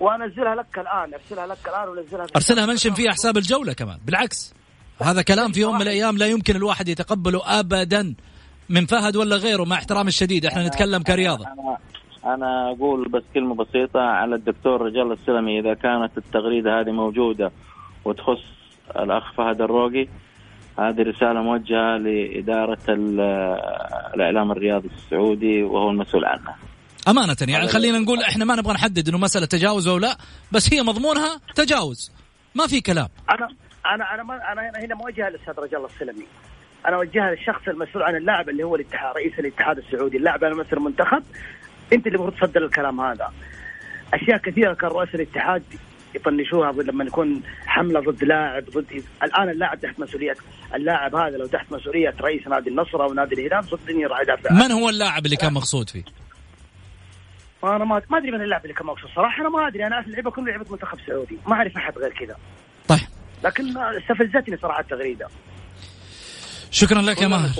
وأنزلها لك الآن أرسلها لك الآن ونزلها في أرسلها منشن فيها حساب الجولة كمان. بالعكس هذا كلام في يوم من الأيام لا يمكن الواحد يتقبله أبدا من فهد ولا غيره مع احترام الشديد. إحنا نتكلم كرياضة. أنا أنا أقول بس كلمة بسيطة على الدكتور رجال السلمي. إذا كانت التغريدة هذه موجودة وتخص الأخ فهد الروقي هذه رسالة موجهة لإدارة ال- الإعلام الرياضي السعودي وهو المسؤول عنها. أمانة يعني خلينا نقول إحنا ما نبغى نحدد إنه مسألة تجاوز أو لا بس هي مضمونها تجاوز. ما في كلام. أنا أنا أنا ما أنا هنا- موجهة للأستاذ رجال الله السلمي. أنا أوجهها للشخص المسؤول عن اللاعب اللي هو الاتحاد رئيس الاتحاد السعودي اللاعب أنا مثل المنتخب. أنت اللي المفروض تصدر الكلام هذا. أشياء كثيرة كان رؤساء الاتحاد يطنشوها لما يكون حملة ضد لاعب ضد الآن اللاعب تحت مسؤوليه اللاعب هذا لو تحت مسؤولية رئيس نادي النصر أو نادي الهلال صدقني راح يدافع. من هو اللاعب اللي كان مقصود فيه؟ أنا ما ما أدري من اللاعب اللي كان مقصود. صراحة أنا ما أدري. أنا أعرف اللعيبة كلهم لعيبة منتخب سعودي. ما أعرف أحد غير كذا. طيب. لكن استفزتني صراحة التغريدة. شكرا لك يا ماهر.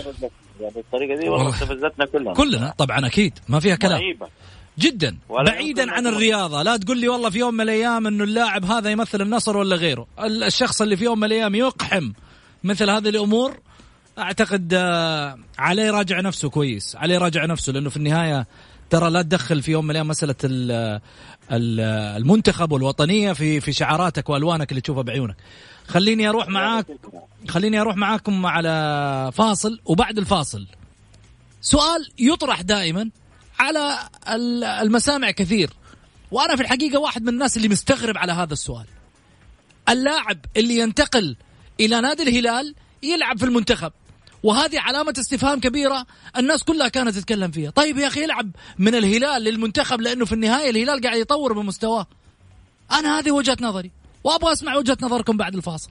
يعني الطريقة دي والله. استفزتنا كلنا. كلنا طبعا أكيد. ما فيها كلام. رهيبة. جدا بعيدا عن الرياضة. لا تقول لي والله في يوم من الأيام إنه اللاعب هذا يمثل النصر ولا غيره. ال- الشخص اللي في يوم من الأيام يقحم مثل هذه الأمور أعتقد آه، عليه يراجع نفسه كويس عليه يراجع نفسه لأنه في النهاية ترى لا تدخل في يوم من الأيام مسألة ال- ال- المنتخب والوطنية في في شعاراتك وألوانك اللي تشوفها بعيونك. خليني أروح معاك خليني أروح معاكم على فاصل وبعد الفاصل. سؤال يطرح دائما. على ال- المسامع كثير. وأنا في الحقيقة واحد من الناس اللي مستغرب على هذا السؤال. اللاعب اللي ينتقل إلى نادي الهلال يلعب في المنتخب. وهذه علامة استفهام كبيرة الناس كلها كانت تتكلم فيها. طيب يا أخي يلعب من الهلال للمنتخب لأنه في النهاية الهلال قاعد يطور بمستواه. أنا هذه وجهة نظري. وأبغى أسمع وجهة نظركم بعد الفاصل.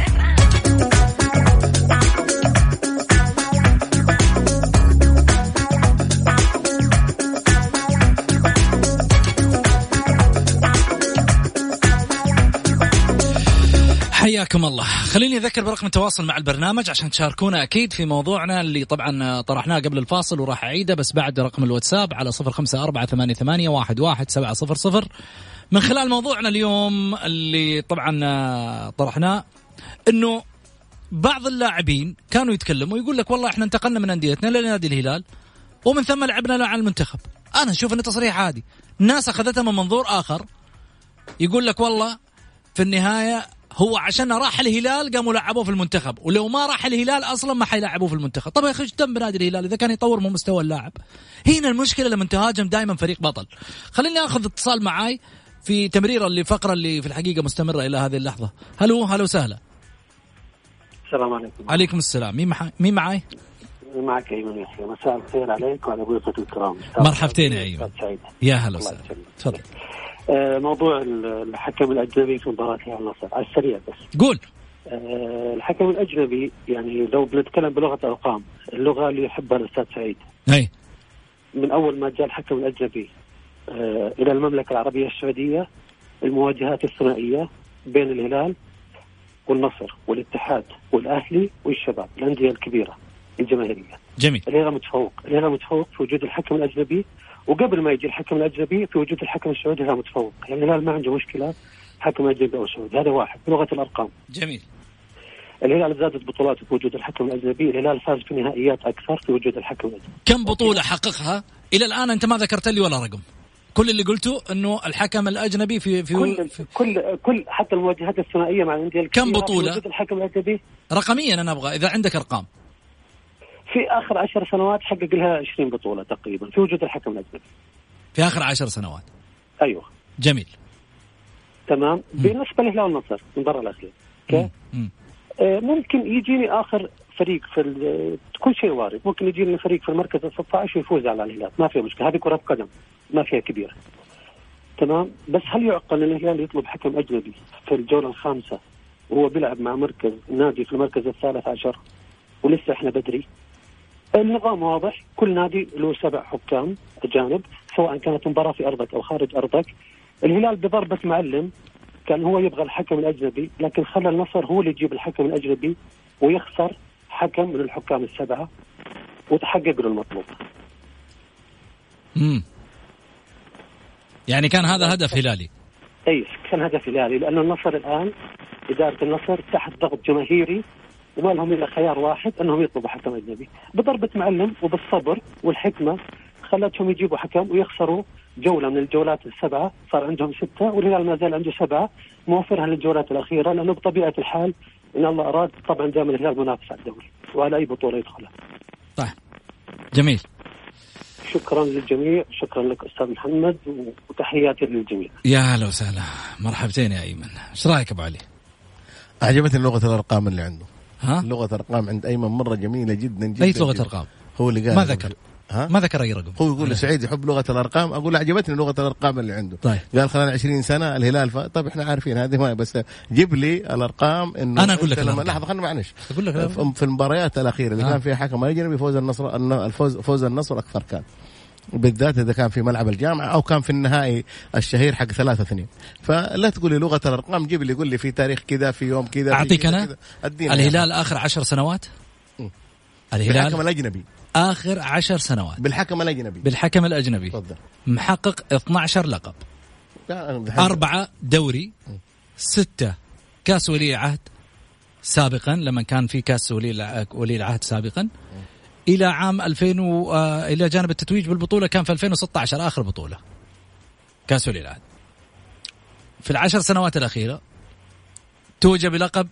حياكم الله. خليني أذكر برقم التواصل مع البرنامج عشان تشاركونا أكيد في موضوعنا اللي طبعا طرحناه قبل الفاصل وراح أعيده بس بعد رقم الواتساب على صفر خمسة أربعة ثمانية, ثمانية واحد, واحد سبعة صفر صفر. من خلال موضوعنا اليوم اللي طبعا طرحناه أنه بعض اللاعبين كانوا يتكلموا يقول لك والله إحنا انتقلنا من أنديتنا لنادي الهلال ومن ثم لعبنا مع المنتخب. أنا أشوف إنه تصريح عادي. الناس اخذتها من منظور آخر. يقول لك والله في النهاية هو عشان راح الهلال قاموا لعبوه في المنتخب. ولو ما راح الهلال أصلا ما حيلعبوه في المنتخب. طب يا أخي إيش ذنب نادي الهلال؟ إذا كان يطور من مستوى اللاعب. هنا المشكلة لما تهاجم دائما فريق بطل. خليني آخذ اتصال معاي في تمريرة اللي فقرة اللي في الحقيقة مستمرة إلى هذه اللحظة. هلو هلو سهلا. السلام عليكم. عليكم السلام. مين معاي مين معاي؟ معك أيمن يحيى مساء الخير عليك وعلى ضيوفك الكرام. مرحبتين يا أيمن. يا هلا وسهلا. تفضل. موضوع الحكم الأجنبي في مباراة الهلال النصر على السريع بس. قول. آه، الحكم الأجنبي يعني لو بنتكلم بلغة ارقام اللغة اللي يحبها الأستاذ سعيد. أي. من أول ما جاء الحكم الأجنبي آه، إلى المملكة العربية السعودية المواجهات الثنائية بين الهلال والنصر والاتحاد والأهلي والشباب الأندية الكبيرة الجماهيرية. جميل. الهلال متفوق. الهلال متفوق في وجود الحكم الأجنبي وقبل ما يجي الحكم الأجنبي في وجود الحكم السعودي الهلال متفوق يعني الهلال ما عنده مشكلة حكم أجنبي أو سعودي هذا واحد بلغة الأرقام. جميل. الهلال زادت بطولاته في وجود الحكم الأجنبي الهلال فاز في نهائيات أكثر في وجود الحكم الأجنبي. كم بطولة حققها؟ إلى الآن أنت ما ذكرت لي ولا رقم؟ كل اللي قلته أنه الحكم الأجنبي في في, كل في كل كل حتى المواجهات الثنائية مع الأندية كم وجود الحكم الأجنبي. رقميا أنا أبغى إذا عندك أرقام. في آخر عشر سنوات حقق لها 20 بطولة تقريبا في وجود الحكم الاجنبي في آخر عشر سنوات. أيوه. جميل. تمام. بالنسبة للهلال والنصر من برا الأخير. أوكي؟ مم. آه، ممكن يجيني آخر فريق في كل شيء وارد. ممكن يجيني فريق في المركز ال 16 ويفوز على الهلال. ما فيها مشكلة. هذه كرة قدم. ما فيها كبيرة. تمام؟ بس هل يعقل إن الهلال يطلب حكم أجنبي في الجولة الخامسة وهو بيلعب مع مركز نادي في المركز الثالث عشر ولسه إحنا بدري؟ النظام واضح. كل نادي له سبع حكام اجانب سواء كانت مباراة في أرضك أو خارج أرضك. الهلال بضربه معلم كان هو يبغى الحكم الأجنبي لكن خلى النصر هو اللي يجيب الحكم الأجنبي ويخسر حكم من الحكام السبعة وتحقق له المطلوب. مم. يعني كان هذا هدف هلالي. اي كان هدف هلالي لأن النصر الآن إدارة النصر تحت ضغط جماهيري وما لهم إلا خيار واحد أنهم يطلبوا حكم أجنبي. بضربة معلم وبالصبر والحكمة خلتهم يجيبوا حكم ويخسروا جولة من الجولات السبعة. صار عندهم ستة والهلال ما زال عنده سبعة. موفرها للجولات الأخيرة لأنه بطبيعة الحال إن الله أراد طبعا دائما الهلال منافس على الدوري وعلى أي بطولة يدخلها. طيب. جميل. شكرا للجميع شكرا لك أستاذ محمد وتحياتي للجميع. يا هلا وسهلا. مرحبتين يا أيمن. إيش رأيك أبو علي؟ عجبتني لغة الأرقام اللي عنده. ها لغة ارقام عند أيمن مرة جميلة جدا جدا ليس لغة جداً. أرقام هو اللي قال ما ذكر. ها؟ ما ذكر أي رقم هو يقول لي سعيد يحب لغة الأرقام أقول له عجبتني لغة الأرقام اللي عنده طيب. قال خلال 20 سنة الهلال ف... طيب إحنا عارفين هذه ما بس جيب لي الأرقام إنه أنا أقول لك لما. لحظة خلينا معلش أقول لك في- المباريات الأخيرة اللي آه. كان فيها حكم أجنبي فوز النصر الن- الفوز فوز النصر أكثر كان بالذات إذا كان في ملعب الجامعة أو كان في النهائي الشهير حق ثلاثة اثنين. فلا تقول لي لغة الأرقام جيب لي قول لي في تاريخ كذا في يوم كذا أعطيك أنا؟ الهلال آخر عشر سنوات؟ مم. الهلال بالحكم الأجنبي. آخر عشر سنوات. بالحكم الأجنبي. بالحكم الأجنبي. تفضل. محقق 12 لقب. أربعة دوري ستة كاس ولي عهد سابقا لما كان في كاس ولي ولي العهد سابقا. إلى عام 2000 و... آه، إلى جانب التتويج بالبطولة كان في 2016 آخر بطولة. كاس ولي العهد في العشر سنوات الأخيرة توج بلقب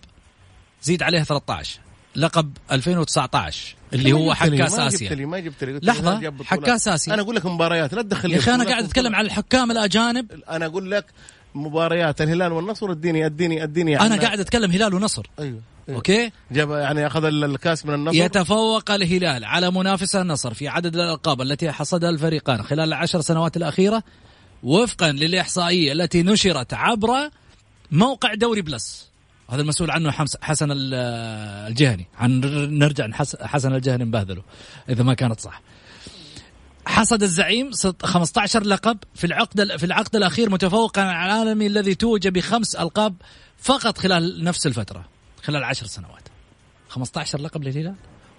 زيد عليها 13 لقب 2019 اللي هو حق كاس لي ما جبت لي الهلال جاب حق. كاس آسيا. أنا أقول لك مباريات لا تدخل يا أنا بطولات قاعد أتكلم على الحكام الأجانب. أنا أقول لك مباريات الهلال والنصر اديني اديني اديني عنها. قاعد أتكلم هلال ونصر. أيوه. أيوة. أوكي؟ جاب يعني أخذ ال- الكاس من النصر. يتفوق الهلال على منافسه النصر في عدد الألقاب التي حصدها الفريقان خلال العشر سنوات الأخيرة وفقا للإحصائية التي نشرت عبر موقع دوري بلس. هذا المسؤول عنه حسن ال- الجهني. عن نرجع حسن الجهني نبهذله إذا ما كانت صح. حصد الزعيم ست- 15 لقب في العقد في العقد الأخير متفوقا على العالمي الذي توج بخمس ألقاب فقط خلال نفس الفترة. خلال عشر سنوات. 15 لقب للهلال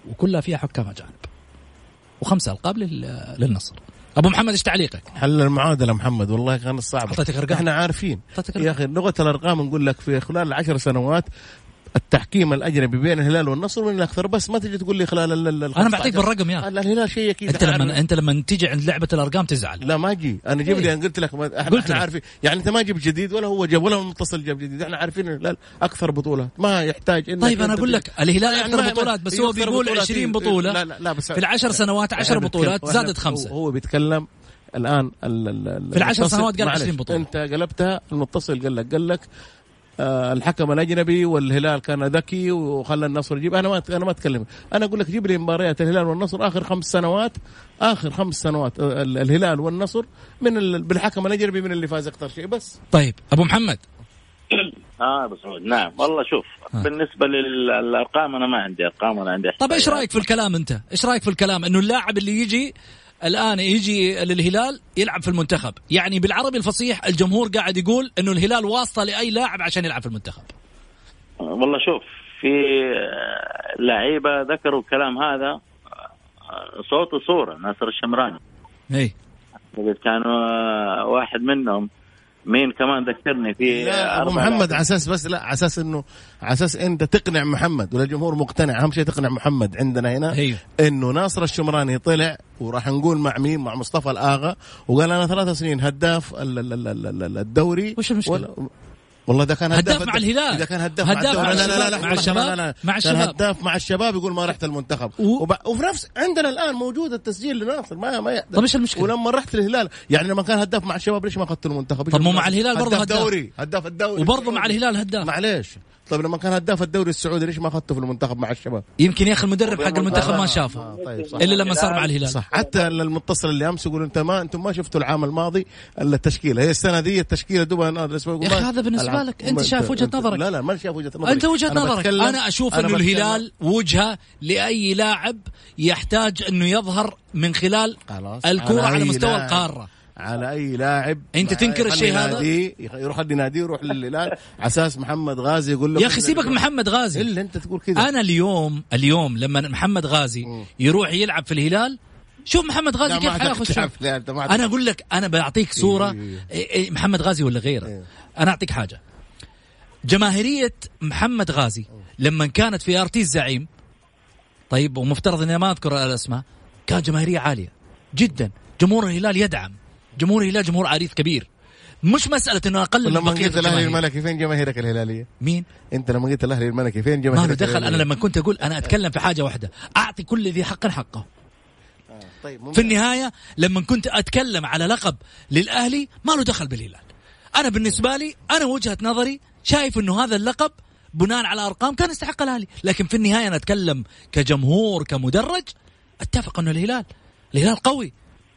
وكلها فيها حكام أجانب. وخمسة ألقاب لل- للنصر. أبو محمد إيش تعليقك؟ حل المعادلة محمد؟ والله كانت صعبة. أعطيتك أرقام. إحنا عارفين. يا أخي لغة الأرقام نقول لك في خلال العشر سنوات التحكيم الأجنبي بين الهلال والنصر من الاكثر بس ما تجي تقول لي خلال ال- ال- أنا بعطيك 15. بالرقم يا الهلال شيء أكيد أنت لما عارف. أنت لما تيجي عند لعبة الأرقام تزعل لا ما أجي أنا جيب إيه. لي أنا قلت لك إحنا, قلت إحنا. عارفين يعني أنت ما جبت جديد ولا هو جاب ولا هو متصل جاب جديد إحنا عارفين الهلال أكثر بطولات ما يحتاج إنك طيب أنا أقول تجي- لك الهلال يعني أكثر ما- بطولات بس هو بيقول بطولات 20 إيه. بطولة لا لا لا بس في العشر سنوات 10 إحنا بطولات زادت خمسة هو بيتكلم الآن ال ال ال في العشر سنوات قال معلش، 20 بطولة. أنت قلبتها المتصل قال لك قال لك الحكم الأجنبي والهلال كان ذكي وخلى النصر يجيب. أنا ما أنا ما أتكلم. أنا أقول لك جيب لي مباريات الهلال والنصر آخر خمس سنوات. آخر خمس سنوات آه، ال- الهلال والنصر من ال- بالحكم الأجنبي من اللي فاز أكثر شيء. بس. طيب أبو محمد. آه أبو سعود. نعم. والله شوف آه. بالنسبة للأرقام أنا ما عندي أرقام أنا عندي طب إيش. رأيك في الكلام أنت؟ إيش رأيك في الكلام؟ إنه اللاعب اللي يجي الآن يجي للهلال يلعب في المنتخب، يعني بالعربي الفصيح الجمهور قاعد يقول إنه الهلال واسطة لأي لاعب عشان يلعب في المنتخب. والله شوف في لعيبة ذكروا الكلام هذا صوت وصورة ناصر الشمراني. اي كانوا آه، واحد منهم مين كمان ذكرني في لا أبو محمد. على أساس بس لا على أساس إنه على أساس إنت تقنع محمد ولا الجمهور مقتنع أهم شيء تقنع محمد عندنا هنا أيوه إنه ناصر الشمراني طلع وراح نقول مع مين مع مصطفى الآغا وقال أنا ثلاث سنين هداف ال- ال- ال- ال- ال- الدوري وش المشكلة؟ والله ده كان هداف هداف مع الهلال. إذا كان هداف, هداف مع مع الدوري لا لا لا مع الشباب. لا لا. مع الشباب. هداف مع الشباب يقول ما رحت المنتخب و- وب... وفي نفس عندنا الآن موجود التسجيل لناصر ما ما يقدر. طب إيش المشكلة؟ ولما رحت الهلال يعني لما كان هداف مع الشباب ليش ما اخذت المنتخب طب مو مع الهلال برضه هداف هداف. دوري هداف الدوري وبرضه مع الهلال هداف معليش طيب لما كان هداف الدوري السعودي ليش ما أخذته في المنتخب مع الشباب؟ يمكن يا أخي المدرب حق المنتخب ما شافه. آه طيب صح. إلا لما صار مع الهلال. صح. حتى المتصل اللي أمس يقول أنت ما أنتم ما شفتوا العام الماضي إلا التشكيلة. هي السنة دي التشكيلة دوبها هذا الأسبوع يا أخي هذا بالنسبة لك، أنت شايف وجهة نظرك. لا لا ما شايف وجهة نظري. أنت وجهة نظرك. بتكلم- أنا أشوف أنا إنه الهلال وجهة لأي لاعب يحتاج إنه يظهر من خلال خلاص. الكرة على مستوى القارة. على أي لاعب مع- تنكر الشيء هذا؟ يروح يدي ناديه يروح للهلال. على أساس محمد غازي يقول له يا أخي سيبك من محمد غازي. إلا أنت تقول كذا. أنا اليوم اليوم لما محمد غازي يروح يلعب في الهلال شوف محمد غازي كيف حياخذ ما أنا أقول لك أنا بعطيك صورة. إيه. إيه، إيه، محمد غازي ولا غيره. إيه. أنا أعطيك حاجة. جماهيرية محمد غازي لما كانت في ارتي الزعيم طيب ومفترض إني ما أذكر الأسماء كان جماهيرية عالية جدا. جمهور الهلال يدعم. جمهور الهلال جمهور عريض كبير مش مسألة إنه أقل من لما قلت الأهلي. الملكي فين جماهيرك الهلالية؟ مين أنت لما قلت الأهلي الملكي فين ما جماهيرك له دخل أنا الهلالية؟ لما كنت أقول أنا أتكلم في حاجة واحدة أعطي كل ذي حق حقه طيب ممكن. في النهاية لما كنت أتكلم على لقب للأهلي ما له دخل بالهلال أنا بالنسبة لي أنا وجهة نظري شايف إنه هذا اللقب بناء على أرقام كان يستحق الأهلي لكن في النهاية أنا أتكلم كجمهور كمدرج أتفق إنه الهلال الهلال قوي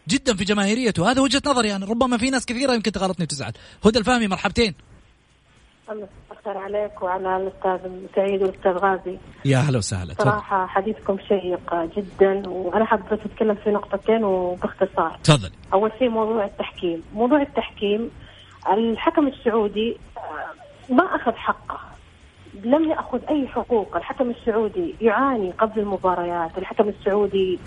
جدا في جماهيريته. هذا وجهة نظري أنا. ربما في ناس كثيرة يمكن تغلطني وتزعل. هدى الفهمي مرحبتين. الله الخير عليك وعلى الأستاذ سعيد والأستاذ غازي. يا هلا وسهلا. صراحة حديثكم شيق جدا وأنا حابة أتكلم في نقطتين وباختصار. تفضل. أول شيء موضوع التحكيم. موضوع التحكيم الحكم السعودي آه، ما أخذ حقه. لم يأخذ أي حقوق. الحكم السعودي يعاني قبل المباريات. الحكم السعودي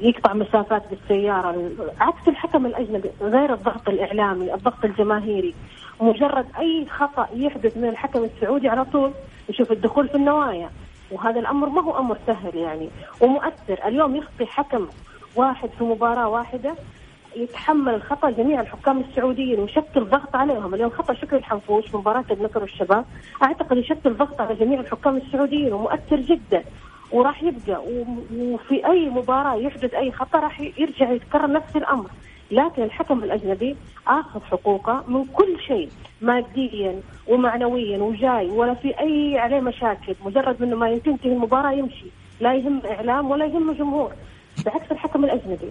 يقطع مسافات بالسيارة. عكس الحكم الأجنبي غير الضغط الإعلامي الضغط الجماهيري. مجرد أي خطأ يحدث من الحكم السعودي على طول يشوف الدخول في النوايا. وهذا الأمر ما هو أمر سهل يعني. ومؤثر. اليوم يخطي حكم واحد في مباراة واحدة يتحمل الخطأ جميع الحكام السعوديين ويشكل ضغط عليهم. اليوم خطأ شكري الحنفوش في مباراة النصر والشباب أعتقد يشكل ضغط على جميع الحكام السعوديين ومؤثر جدا. وراح يبقى وفي أي مباراة يحدث أي خطأ راح يرجع يتكرر نفس الأمر. لكن الحكم الأجنبي آخذ حقوقه من كل شيء ماديا ومعنويا وجاي ولا في أي عليه مشاكل. مجرد إنه ما تنتهي المباراة يمشي. لا يهم إعلام ولا يهم جمهور. بعكس الحكم الأجنبي.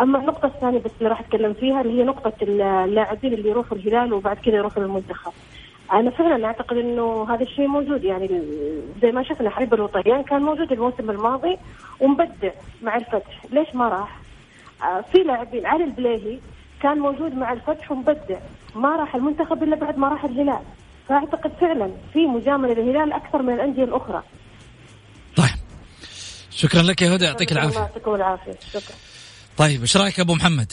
أما النقطة الثانية بس اللي راح أتكلم فيها اللي هي نقطة اللاعبين اللي يروحوا الهلال وبعد كذا يروحوا للمنتخب. أنا فعلا أعتقد إنه هذا الشيء موجود يعني زي ما شفنا حبيب الوطنيان كان موجود الموسم الماضي ومبدع مع الفتح، ليش ما راح؟ آه، في لاعبين علي البليهي كان موجود مع الفتح ومبدع، ما راح المنتخب إلا بعد ما راح الهلال. فأعتقد فعلا في مجاملة للهلال أكثر من الأندية الأخرى. طيب شكرا لك يا هدى يعطيك العافية. يعطيكم العافية شكرا. طيب إيش رأيك أبو محمد؟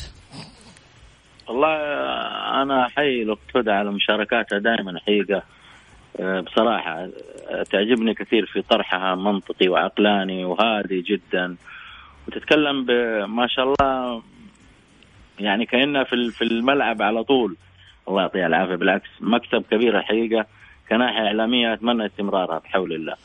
والله أنا احيي الاقتصاد على مشاركاتها دائما حقيقة. آه، بصراحة تعجبني كثير في طرحها منطقي وعقلاني وهادي جدا. وتتكلم ما شاء الله يعني كانها في في الملعب على طول. الله يعطيها العافية بالعكس مكسب كبير الحقيقة. كناحية إعلامية أتمنى استمرارها بحول الله.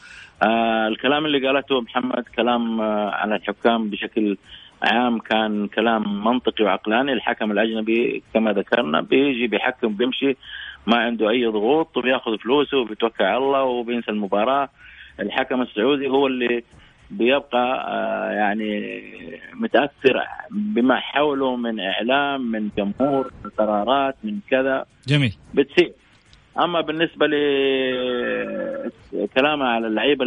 آه الكلام اللي قالته محمد كلام آه على الحكام بشكل عام كان كلام منطقي وعقلاني. الحكم الأجنبي كما ذكرنا بيجي بيحكم بيمشي ما عنده أي ضغوط وبياخذ فلوسه وبيتوكل على الله وبينسى المباراة. الحكم السعودي هو اللي بيبقى آه، يعني متأثر بما حوله من إعلام من جمهور من قرارات من كذا. جميل. بتصير أما بالنسبة لكلامها على اللعيبة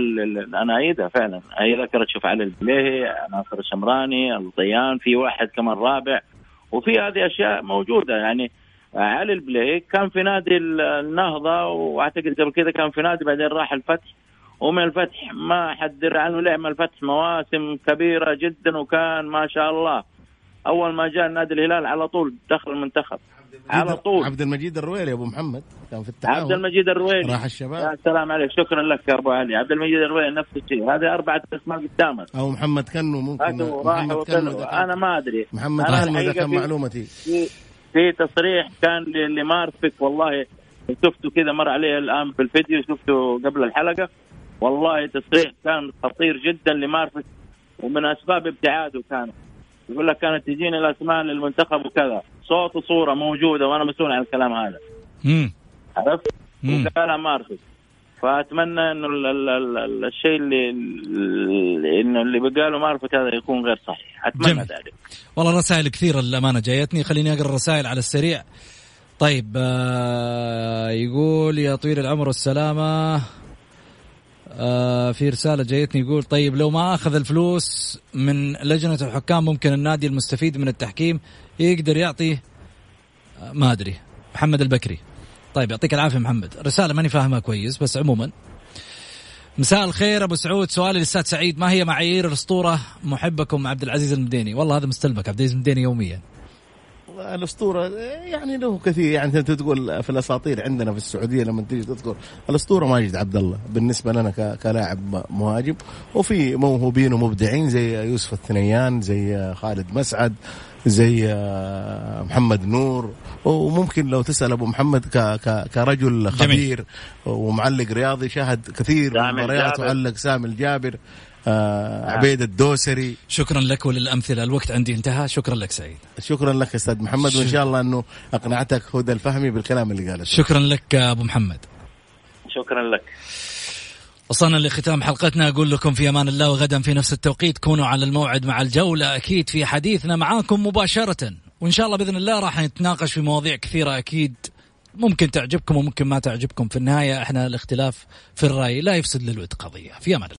أنا ايدها فعلا. هي ذكرت شوف علي البليهي ناصر الشمراني الضيان في واحد كمان رابع. وفي هذه أشياء موجودة. يعني علي البليهي كان في نادي النهضة وأعتقد قبل كذا كان في نادي بعدين راح الفتح. ومن الفتح ما حد درى عنه لعب الفتح مواسم كبيرة جدا وكان ما شاء الله أول ما جاء نادي الهلال على طول دخل المنتخب. على طول. عبد المجيد الرويلي يا أبو محمد كان في التعاون. عبد المجيد الرويلي. راح الشباب. يا سلام عليك. شكرا لك يا أبو علي. عبد المجيد الرويلي نفس الشيء. هذه أربعة أسماء قدامك. أو محمد كنو ممكن. محمد كنو أنا ما أدري. محمد كنو اذا كان معلومتي. في, في تصريح كان لمارفك والله شفته كذا مر عليه الآن في الفيديو شفته قبل الحلقة. والله تصريح كان خطير جدا لمارفك ومن أسباب ابتعاده كان. يقول لك كانت تجيني الأسماء للمنتخب وكذا. صوت وصورة موجودة وأنا مسؤول عن الكلام هذا. امم عرفت؟ وقالها مارفت فأتمنى إنه الشيء اللي إنه اللي بقاله مارفت هذا يكون غير صحيح. أتمنى جميل. ذلك. والله رسائل كثيرة للأمانة جايتني. خليني أقرأ الرسائل على السريع. طيب آه يقول يا طويل العمر والسلامه آه في رسالة جايتني يقول طيب لو ما أخذ الفلوس من لجنة الحكام ممكن النادي المستفيد من التحكيم يقدر يعطي ما أدري محمد البكري. طيب يعطيك العافية محمد. رسالة ماني فاهمها كويس بس عموما. مساء الخير أبو سعود. سؤالي للأستاذ سعيد ما هي معايير الأسطورة محبكم عبد العزيز المديني؟ والله هذا مستلمك عبد العزيز المديني يوميا. الأسطورة يعني له كثير. يعني أنت تقول في الأساطير عندنا في السعودية لما تيجي تذكر الأسطورة ماجد عبد الله. بالنسبة لنا كلاعب مهاجم وفي موهوبين ومبدعين زي يوسف الثنيان زي خالد مسعد زي محمد نور. وممكن لو تسأل أبو محمد كرجل خبير ومعلق رياضي شاهد كثير من المباريات وعلق سامي الجابر آه عبيد الدوسري. شكرا لك وللأمثلة. الوقت عندي انتهى. شكرا لك سعيد. شكرا لك أستاذ محمد وإن شاء الله أنه أقنعتك هدى الفهمي بالكلام اللي قاله. شكرا لك أبو محمد. شكرا لك. وصلنا لختام حلقتنا. أقول لكم في أمان الله وغدا في نفس التوقيت. كونوا على الموعد مع الجولة أكيد في حديثنا معاكم مباشرة. وإن شاء الله بإذن الله راح نتناقش في مواضيع كثيرة أكيد. ممكن تعجبكم وممكن ما تعجبكم. في النهاية إحنا الاختلاف في الرأي. لا يفسد للود قضية. في أمان الله.